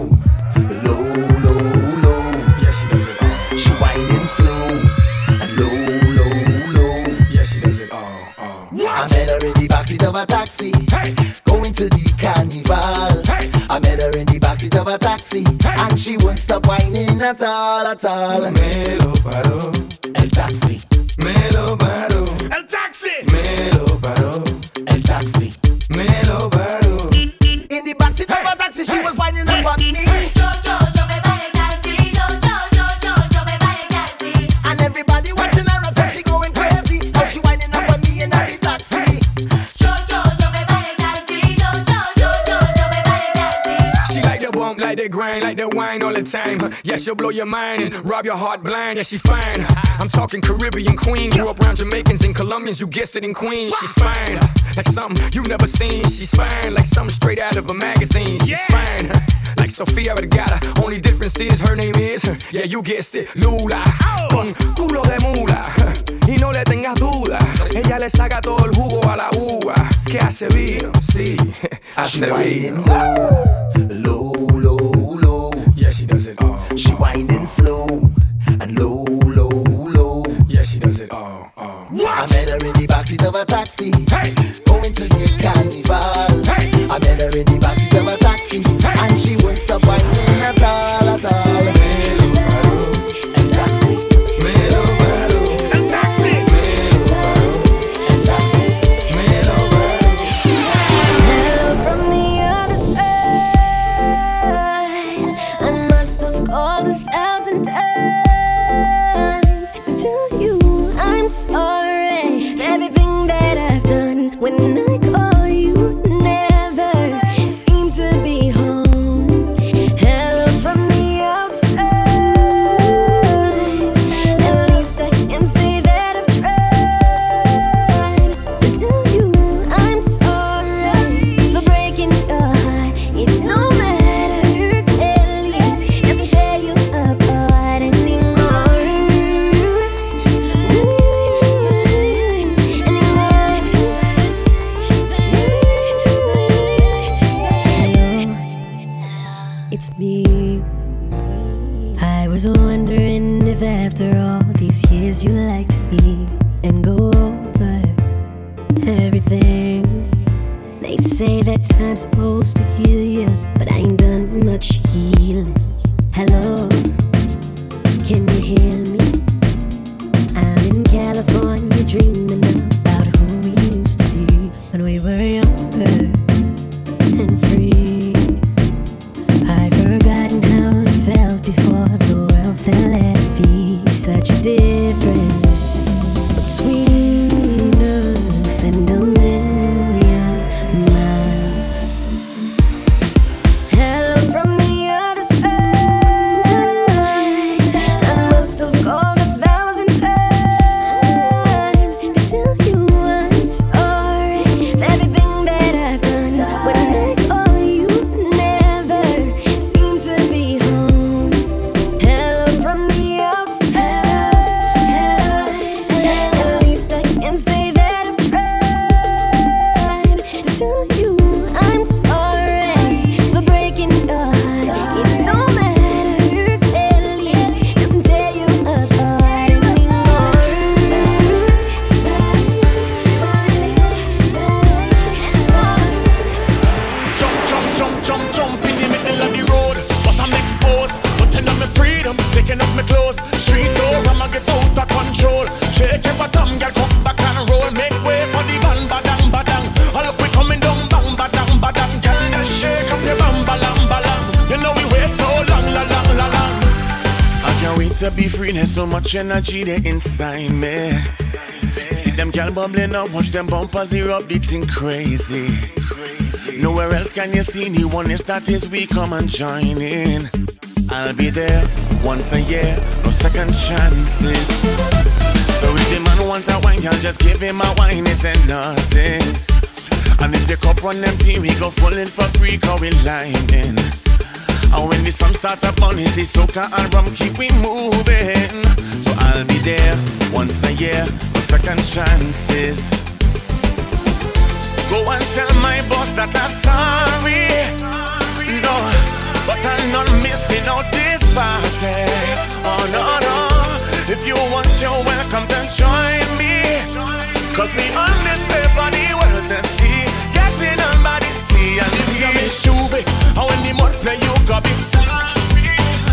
at all, at all. Me lo paró. El taxi. Me lo paró. El taxi. Me lo paró. El taxi. Me lo paró. In the backseat of a taxi, she was whining about me. The bump, like the grind, like the wine all the time. Yeah, she'll blow your mind and rob your heart blind. Yeah, she fine. I'm talking Caribbean queen. Grew up around Jamaicans and Colombians, you guessed it in Queens. She's fine. That's something you never seen. She's fine, like something straight out of a magazine. She's fine. Like Sofia Vergara, only difference is her name is, yeah, you guessed it, Lula. Oh. Con culo de mula, y no le tengas duda. Ella le saca todo el jugo a la uva. Que hace vino, sí, hace She whining vino. She whining slow and low, low, low. Yeah, she does it all, all. I met her in the backseat of a taxi, going to the carnival. I met her in the backseat of a taxi, and she won't stop much energy there inside me. See them gal bubbling up, watch them bumpers erupt, the thing crazy. Nowhere else can you see anyone if that is we come and join in. I'll be there once a year, no second chances. So if the man wants a wine, girl, just give him a wine, it's a nothing. And if the cup run empty, we go full in for free, cause we lining. And when the sun starts up on it, the soca and rum keep we moving. I'll be there once a year, no second chances. Go and tell my boss that I'm sorry. No, but I'm not missing out this party. Oh no, no. If you want, you're welcome to join me. Cause we on this paper, the world to see. Getting on body tea and if you miss J'ouvert, how the mud play, you got be sorry.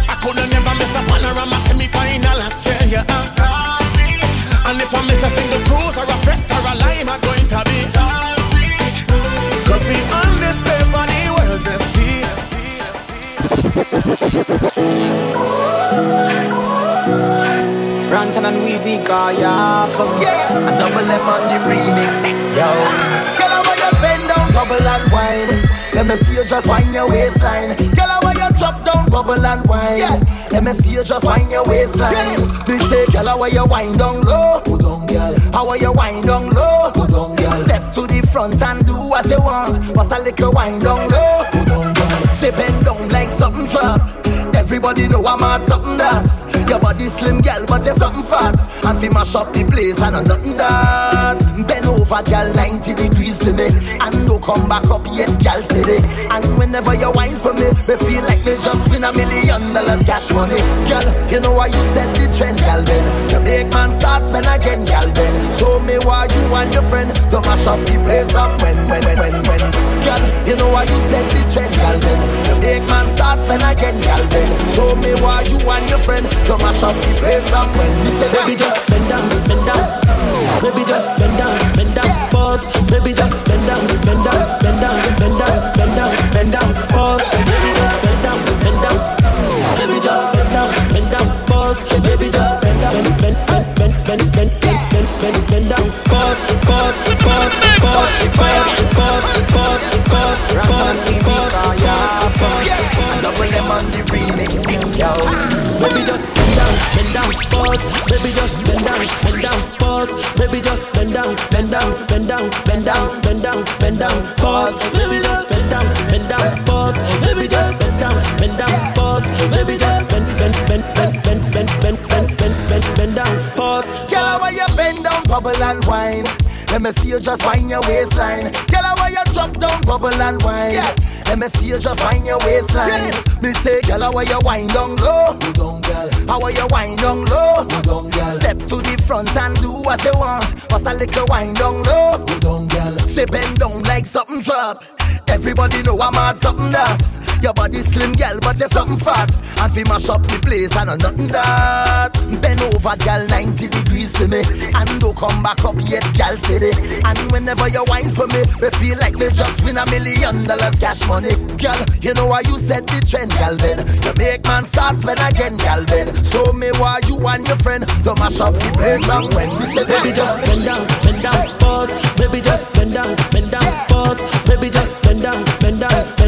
I coulda never miss a panorama semi-final, I tell you I'm sorry. And if I miss a single cruise or a fete or a I'm going to be sorry. Cause we on this paper, the world see. Rantan and Weezy got ya from Yeah, and double M on the remix. Yo, girl, I want you bend down, bubble and wine. Let me see you just wind your waistline. Girl, I want drop down, bubble and wine. Yeah. Let me see you just wind your waistline. Me say, girl, I want you wind down low. Put on, girl. I want you wind down low. Put on, girl. Step to the front and do what you want. What's a little wind down low? Put on, girl. Say bend down like something drop. Everybody know I'm at something that. Your body slim, girl, but you're something fat. And fi mash up the place, I know nothing that. Bend over, girl, 90 degrees to me. And don't come back up yet, girl, steady. And whenever you whine for me, me feel like me just win a million dollars cash money. Girl, you know why you set the trend, girl, Ben. You make man start spend again, girl, Ben. Show me why you and your friend to mash up the place and when, when, when, when, when. Girl, you know why you set the trend, girl, Ben. You make man start spend again, girl, Ben. Show me why you and your friend to mash up the place and when. Me say, Baby, just bend down, bend down. Baby, just bend down, bend down. Pause. Baby, just bend down, bend down, bend down, bend down, bend down, bend down. Pause. Baby, just bend down, bend down. Baby, just bend down, bend down. Pause. Baby, just bend down, bend, bend, bend, bend, bend, bend, bend, bend, bend down. Pause, pause, pause, pause, pause, pause, Baby, just bend down, bend down, pause. Baby, just bend down, bend down, pause. Baby, just bend down, bend down, bend down, bend down, bend down, bend down, pause. Baby, just bend down, bend down, pause. Baby, just bend down, bend down, pause. Baby, just bend, bend, bend, bend, bend, bend, bend, bend, bend, bend, down, pause. Girl, want you bend down, bubble and wine. Let me see you just wind your waistline. Girl, I want you drop down, bubble and wine. Let me see you just wind your waistline. Me say, girl, want you wind down low. Put down, girl. Want you wind down low. Put down, girl. Step to the front and do what you want. What's a little wind down low? Put down, girl. Say bend down like something drop. Everybody know I'm at something that. Your body slim, girl, but you're something fat. And fi mash up the place, I know nothing that. Bend over, girl, 90 degrees to me. And don't come back up yet, girl, steady. And whenever you whine for me, we feel like we just win a million dollars cash money. Girl, you know why you set the trend, girl, Ben. You make man start spend again, girl, Ben. Show me why you and your friend to mash up the place. And when we say, Baby, just bend down, bend down, pause. Baby, just bend down, bend down, pause. Baby, just bend down, bend down,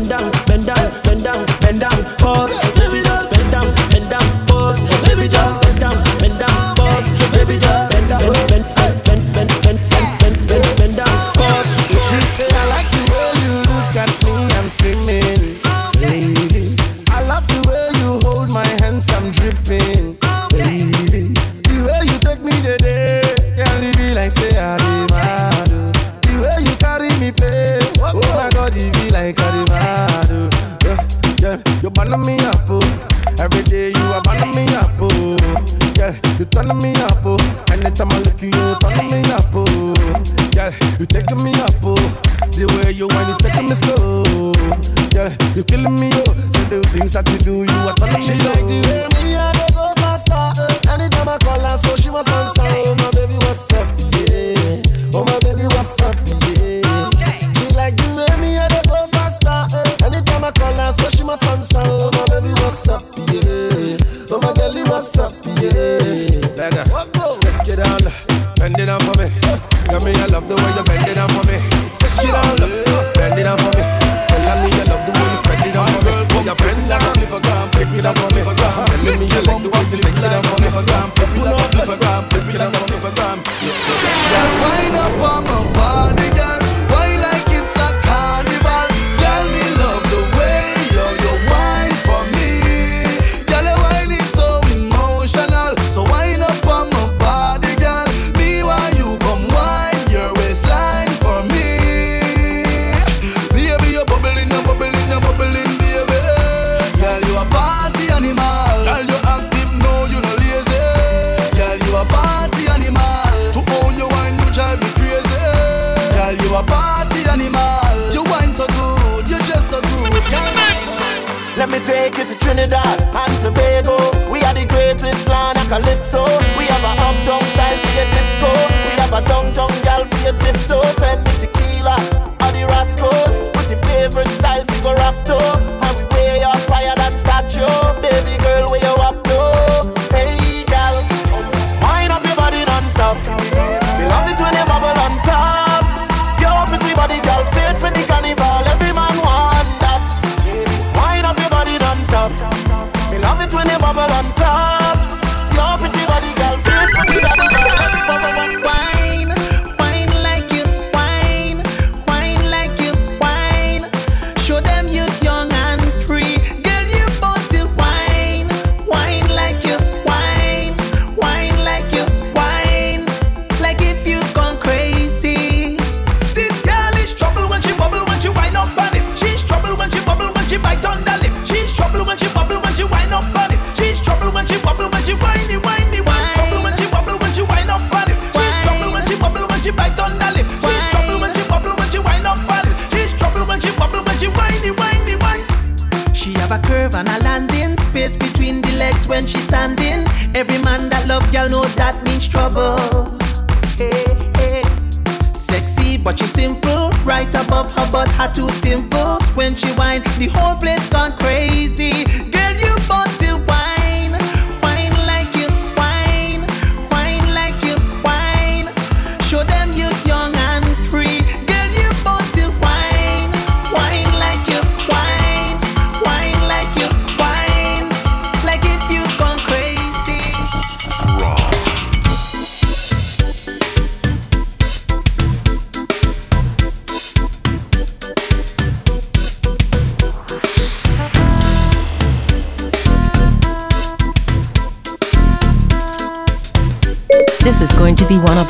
above her butt, her two.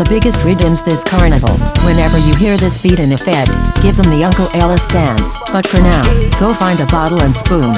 The biggest rhythms this carnival. Whenever you hear this beat in a fete, give them the Uncle Ellis dance. But for now, go find a bottle and spoon.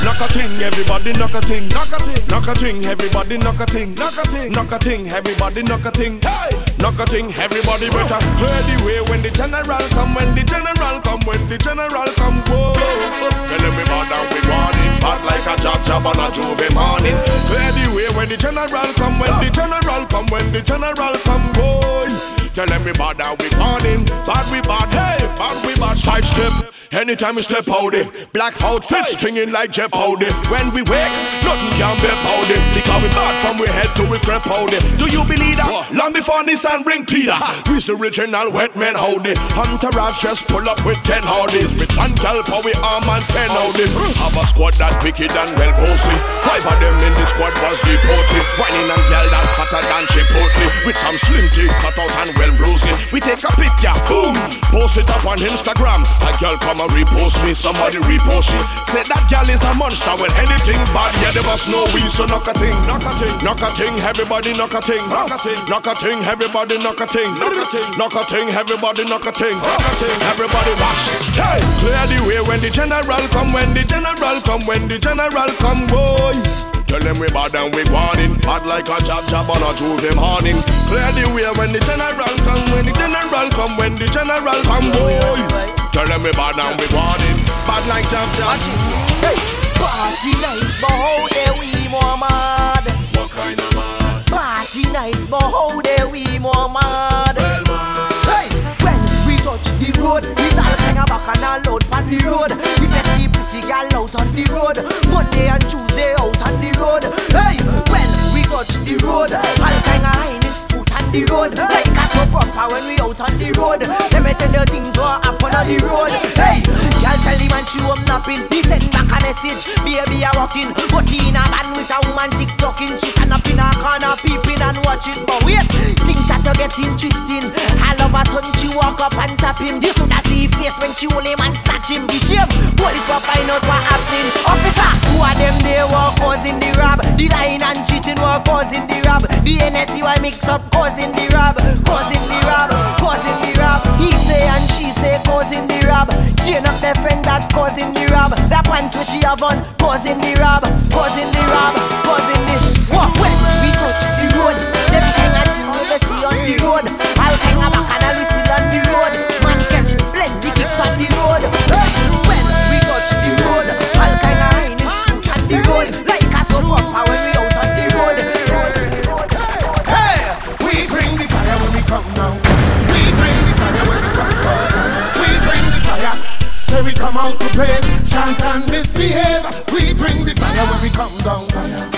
Knock a ting, everybody knock a ting, knock a ting, knock a ting, everybody knock a ting, knock a ting, knock a ting, everybody knock a ting, hey, knock a ting, everybody better clear the way when the general come, when the general come, when the general come, whoa. Tell everybody we want bad like a job job on a J'ouvert morning. Clear the way when the general come, when the general come, when the general come, boy. Tell everybody we want him, bad we bad, hey, bad we bad. Sidestep, anytime we step out it. Black outfits, stinging like Jeopardy. When we wake, nothing can be powder. Because we bad from we head to we crep it. Do you believe that? Long before Nissan bring Peter. We's the original wet man howdy. Entourage just pull up with ten howdies. With one gal for we arm and ten howdy. Have a squad that wicked and well bossy. Five of them in the squad was deported. Whining and gal that hotter than Chipotle. With some slim teeth cut out and well rosy. We take a picture, boom, post it up on Instagram. A girl come and repost me, somebody repost she. Say that girl is a monster when anything bad, yeah, they must know we. So knock a ting, knock a ting, knock a ting, everybody knock a ting, knock a ting, knock a ting, everybody knock a ting, knock a ting, knock a ting, everybody knock a ting, knock a ting, everybody watch. Hey, clear the way when the general come, when the general come, when the general come, boy. Tell them we bad and we warning. Bad like a chop chop on a Tuesday morning Clear the way when the general come When the general come When the general come boy Tell them we bad and we warning Bad like chop chop Hey, party nice, but how dare we more mad? What kind of mad? Party nice, but how dare we more mad? Hey, when we touch the road, it's all kind of back and all out on the road. If you see pretty girl out on the road, Monday and Tuesday out on the road. Hey, when we touch the road, all kind of highness smooth and the road. Like a so proper when we out on the road. Let me tell you things what happen on the road. Hey, y'all tell the man she home napping. He send back a message, baby I walking. But he in a man with a woman TikToking. She stand up in a corner peeping and watching. But wait, things are to get interesting. All of a sudden she walk up and tap him. You should see face when she hold him and snatch him. Be shame. Police will find out what happened. Officer, two of them they were causing the rob. The lying and cheating were causing the rob. The NSC why mix up causing the rob, causing the rob, causing the rob. He say and she say causing the rob. Chain up their friend that causing the rob. That pants where she have on causing the rob, causing the rob, causing the. What when we touch the road? Them thing we see on the road. All kind of bacchanal we still on come out to play, chant and misbehave. We bring the fire when we come down.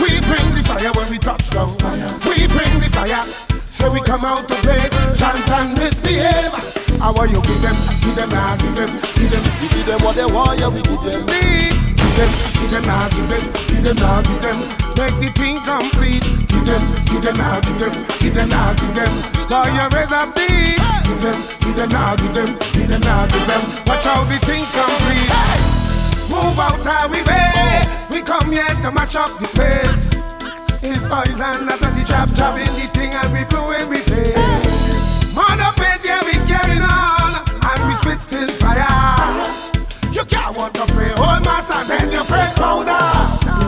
We bring the fire when we touch down. We bring the fire. Say we come out to play, chant and misbehave. How are you give them, give them, nah, give them, give them, give them what they want, yeah, we give them. Give them, give them, nah, give them, give them, nah, give them. Make the thing complete. Give them, give them, nah, give them, give them, nah, give them. Call your raise up beat. Give them, give them, nah, give them, give them, nah, give them. Watch how the thing complete. Move out we way. We come here to match up the place. It's oil and after the chop chop in the thing and we blowing we face.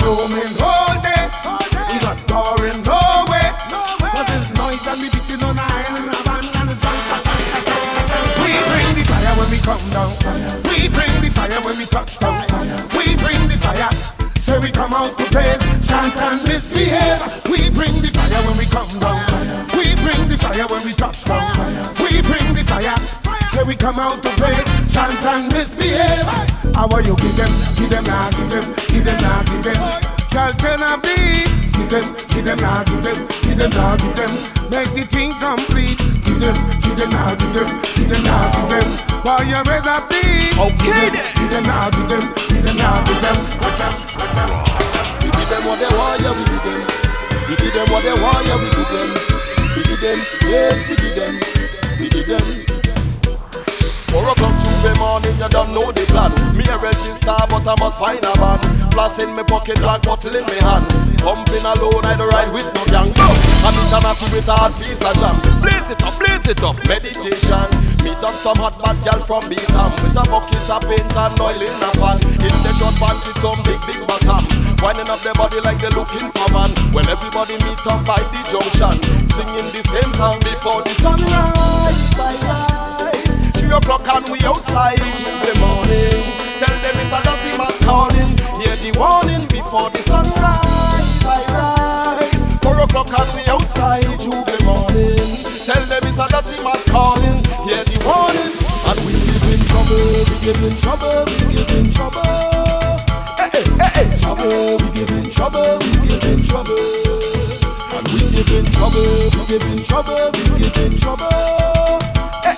Roaming all day, we not touring no way. Cause it's noise and we beating on the island and van and. We bring the fire when we come down. We bring the fire when we touch down. We bring the fire. Say we come out to blaze, chant and misbehave. We bring the fire when we come down. We bring the fire when we touch down. We bring the fire. Say we come out to blaze, chant and misbehave. How are you give them, give them now, give them, give them now, give them. Girl, turn a beat. Give them, give them now, give them, give them now, give them. Make the thing complete. Give them, give them now, give them, give them now, give them. While you raise a beat. Okay, give them now, give them, give them now, give them. Watch out, watch out. We give them what they want, yeah, we give them. We give them what they want, yeah, we give them. We give them, yes, we give them. We give them. Four Tuesday morning, you don't know the plan. Me a register, but I must find a van. Floss in me pocket, black bottle in me hand. Pumping alone, I don't ride with no gang. No, I'm international with a hard piece of jam. Blaze it up, blaze it up, meditation. Meet up some hot bad girl from Beatam with a bucket of paint and oil in a pan. In the short pants with some big big bottom. Winding up their body like they're looking for man. Well, everybody meet up by the junction, singing the same song before the sunrise. Three o'clock and we outside in the morning. Tell them it's a dirty mass calling. Hear the warning before the sunrise. I rise. Four o'clock and we outside the morning. Tell them it's a dirty mass calling. Hear the warning. And we give in trouble. We give in trouble. We give in trouble. Hey, hey, hey. Trouble. We give in trouble. We give in trouble. And we give in trouble. We give in trouble. We give in trouble.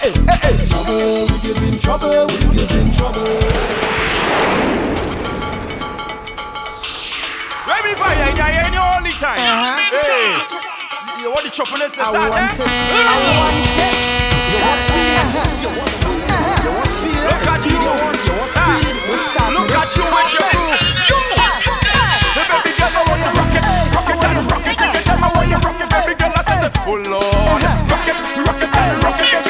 Hey, hey, hey. Trouble, we give in trouble, we give in trouble. Baby fire, yeah, yeah, you all the time. Uh-huh. Hey, you want the chocolate I want it. I want it. You want speed? You want speed? You want speed? Look at you. You want speed? Ah. Look at you with your crew. You. The baby girl, I want you rock it, rock it and rock it. Your time, I want you rock it, baby girl. I said, oh Lord, uh-huh. rock it, rock it and rock it,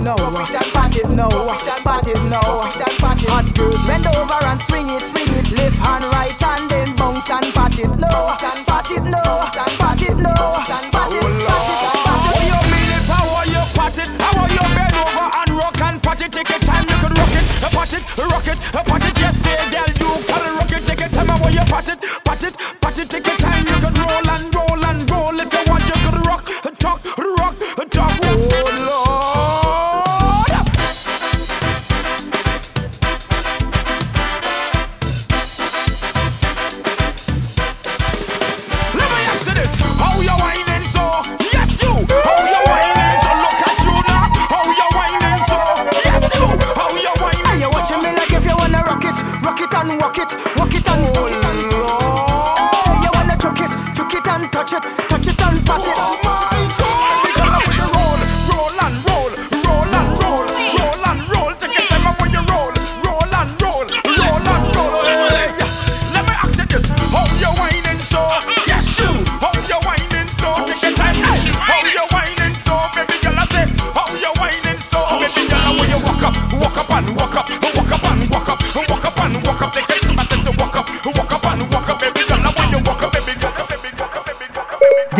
It now. Pat it now. Pat it now. Hot girls bend over and swing it. Swing it. Left hand, right hand, then bounce and pat it low. Pat it low. Pat it low. Pat it. Oh, how you mean it? How are you pat it? How are you bend over and rock and pat it? Take your time, you can rock it, pat it, rock it, pat it. Yes, fair girl, you can rock it. Take your time, how you pat it? Pat it,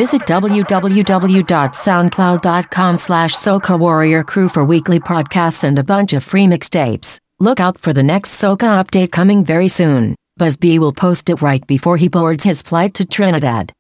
Visit www.soundcloud.com slash Soca Warrior Crew for weekly podcasts and a bunch of free mixtapes. Look out for the next Soca update coming very soon. Buzz B will post it right before he boards his flight to Trinidad.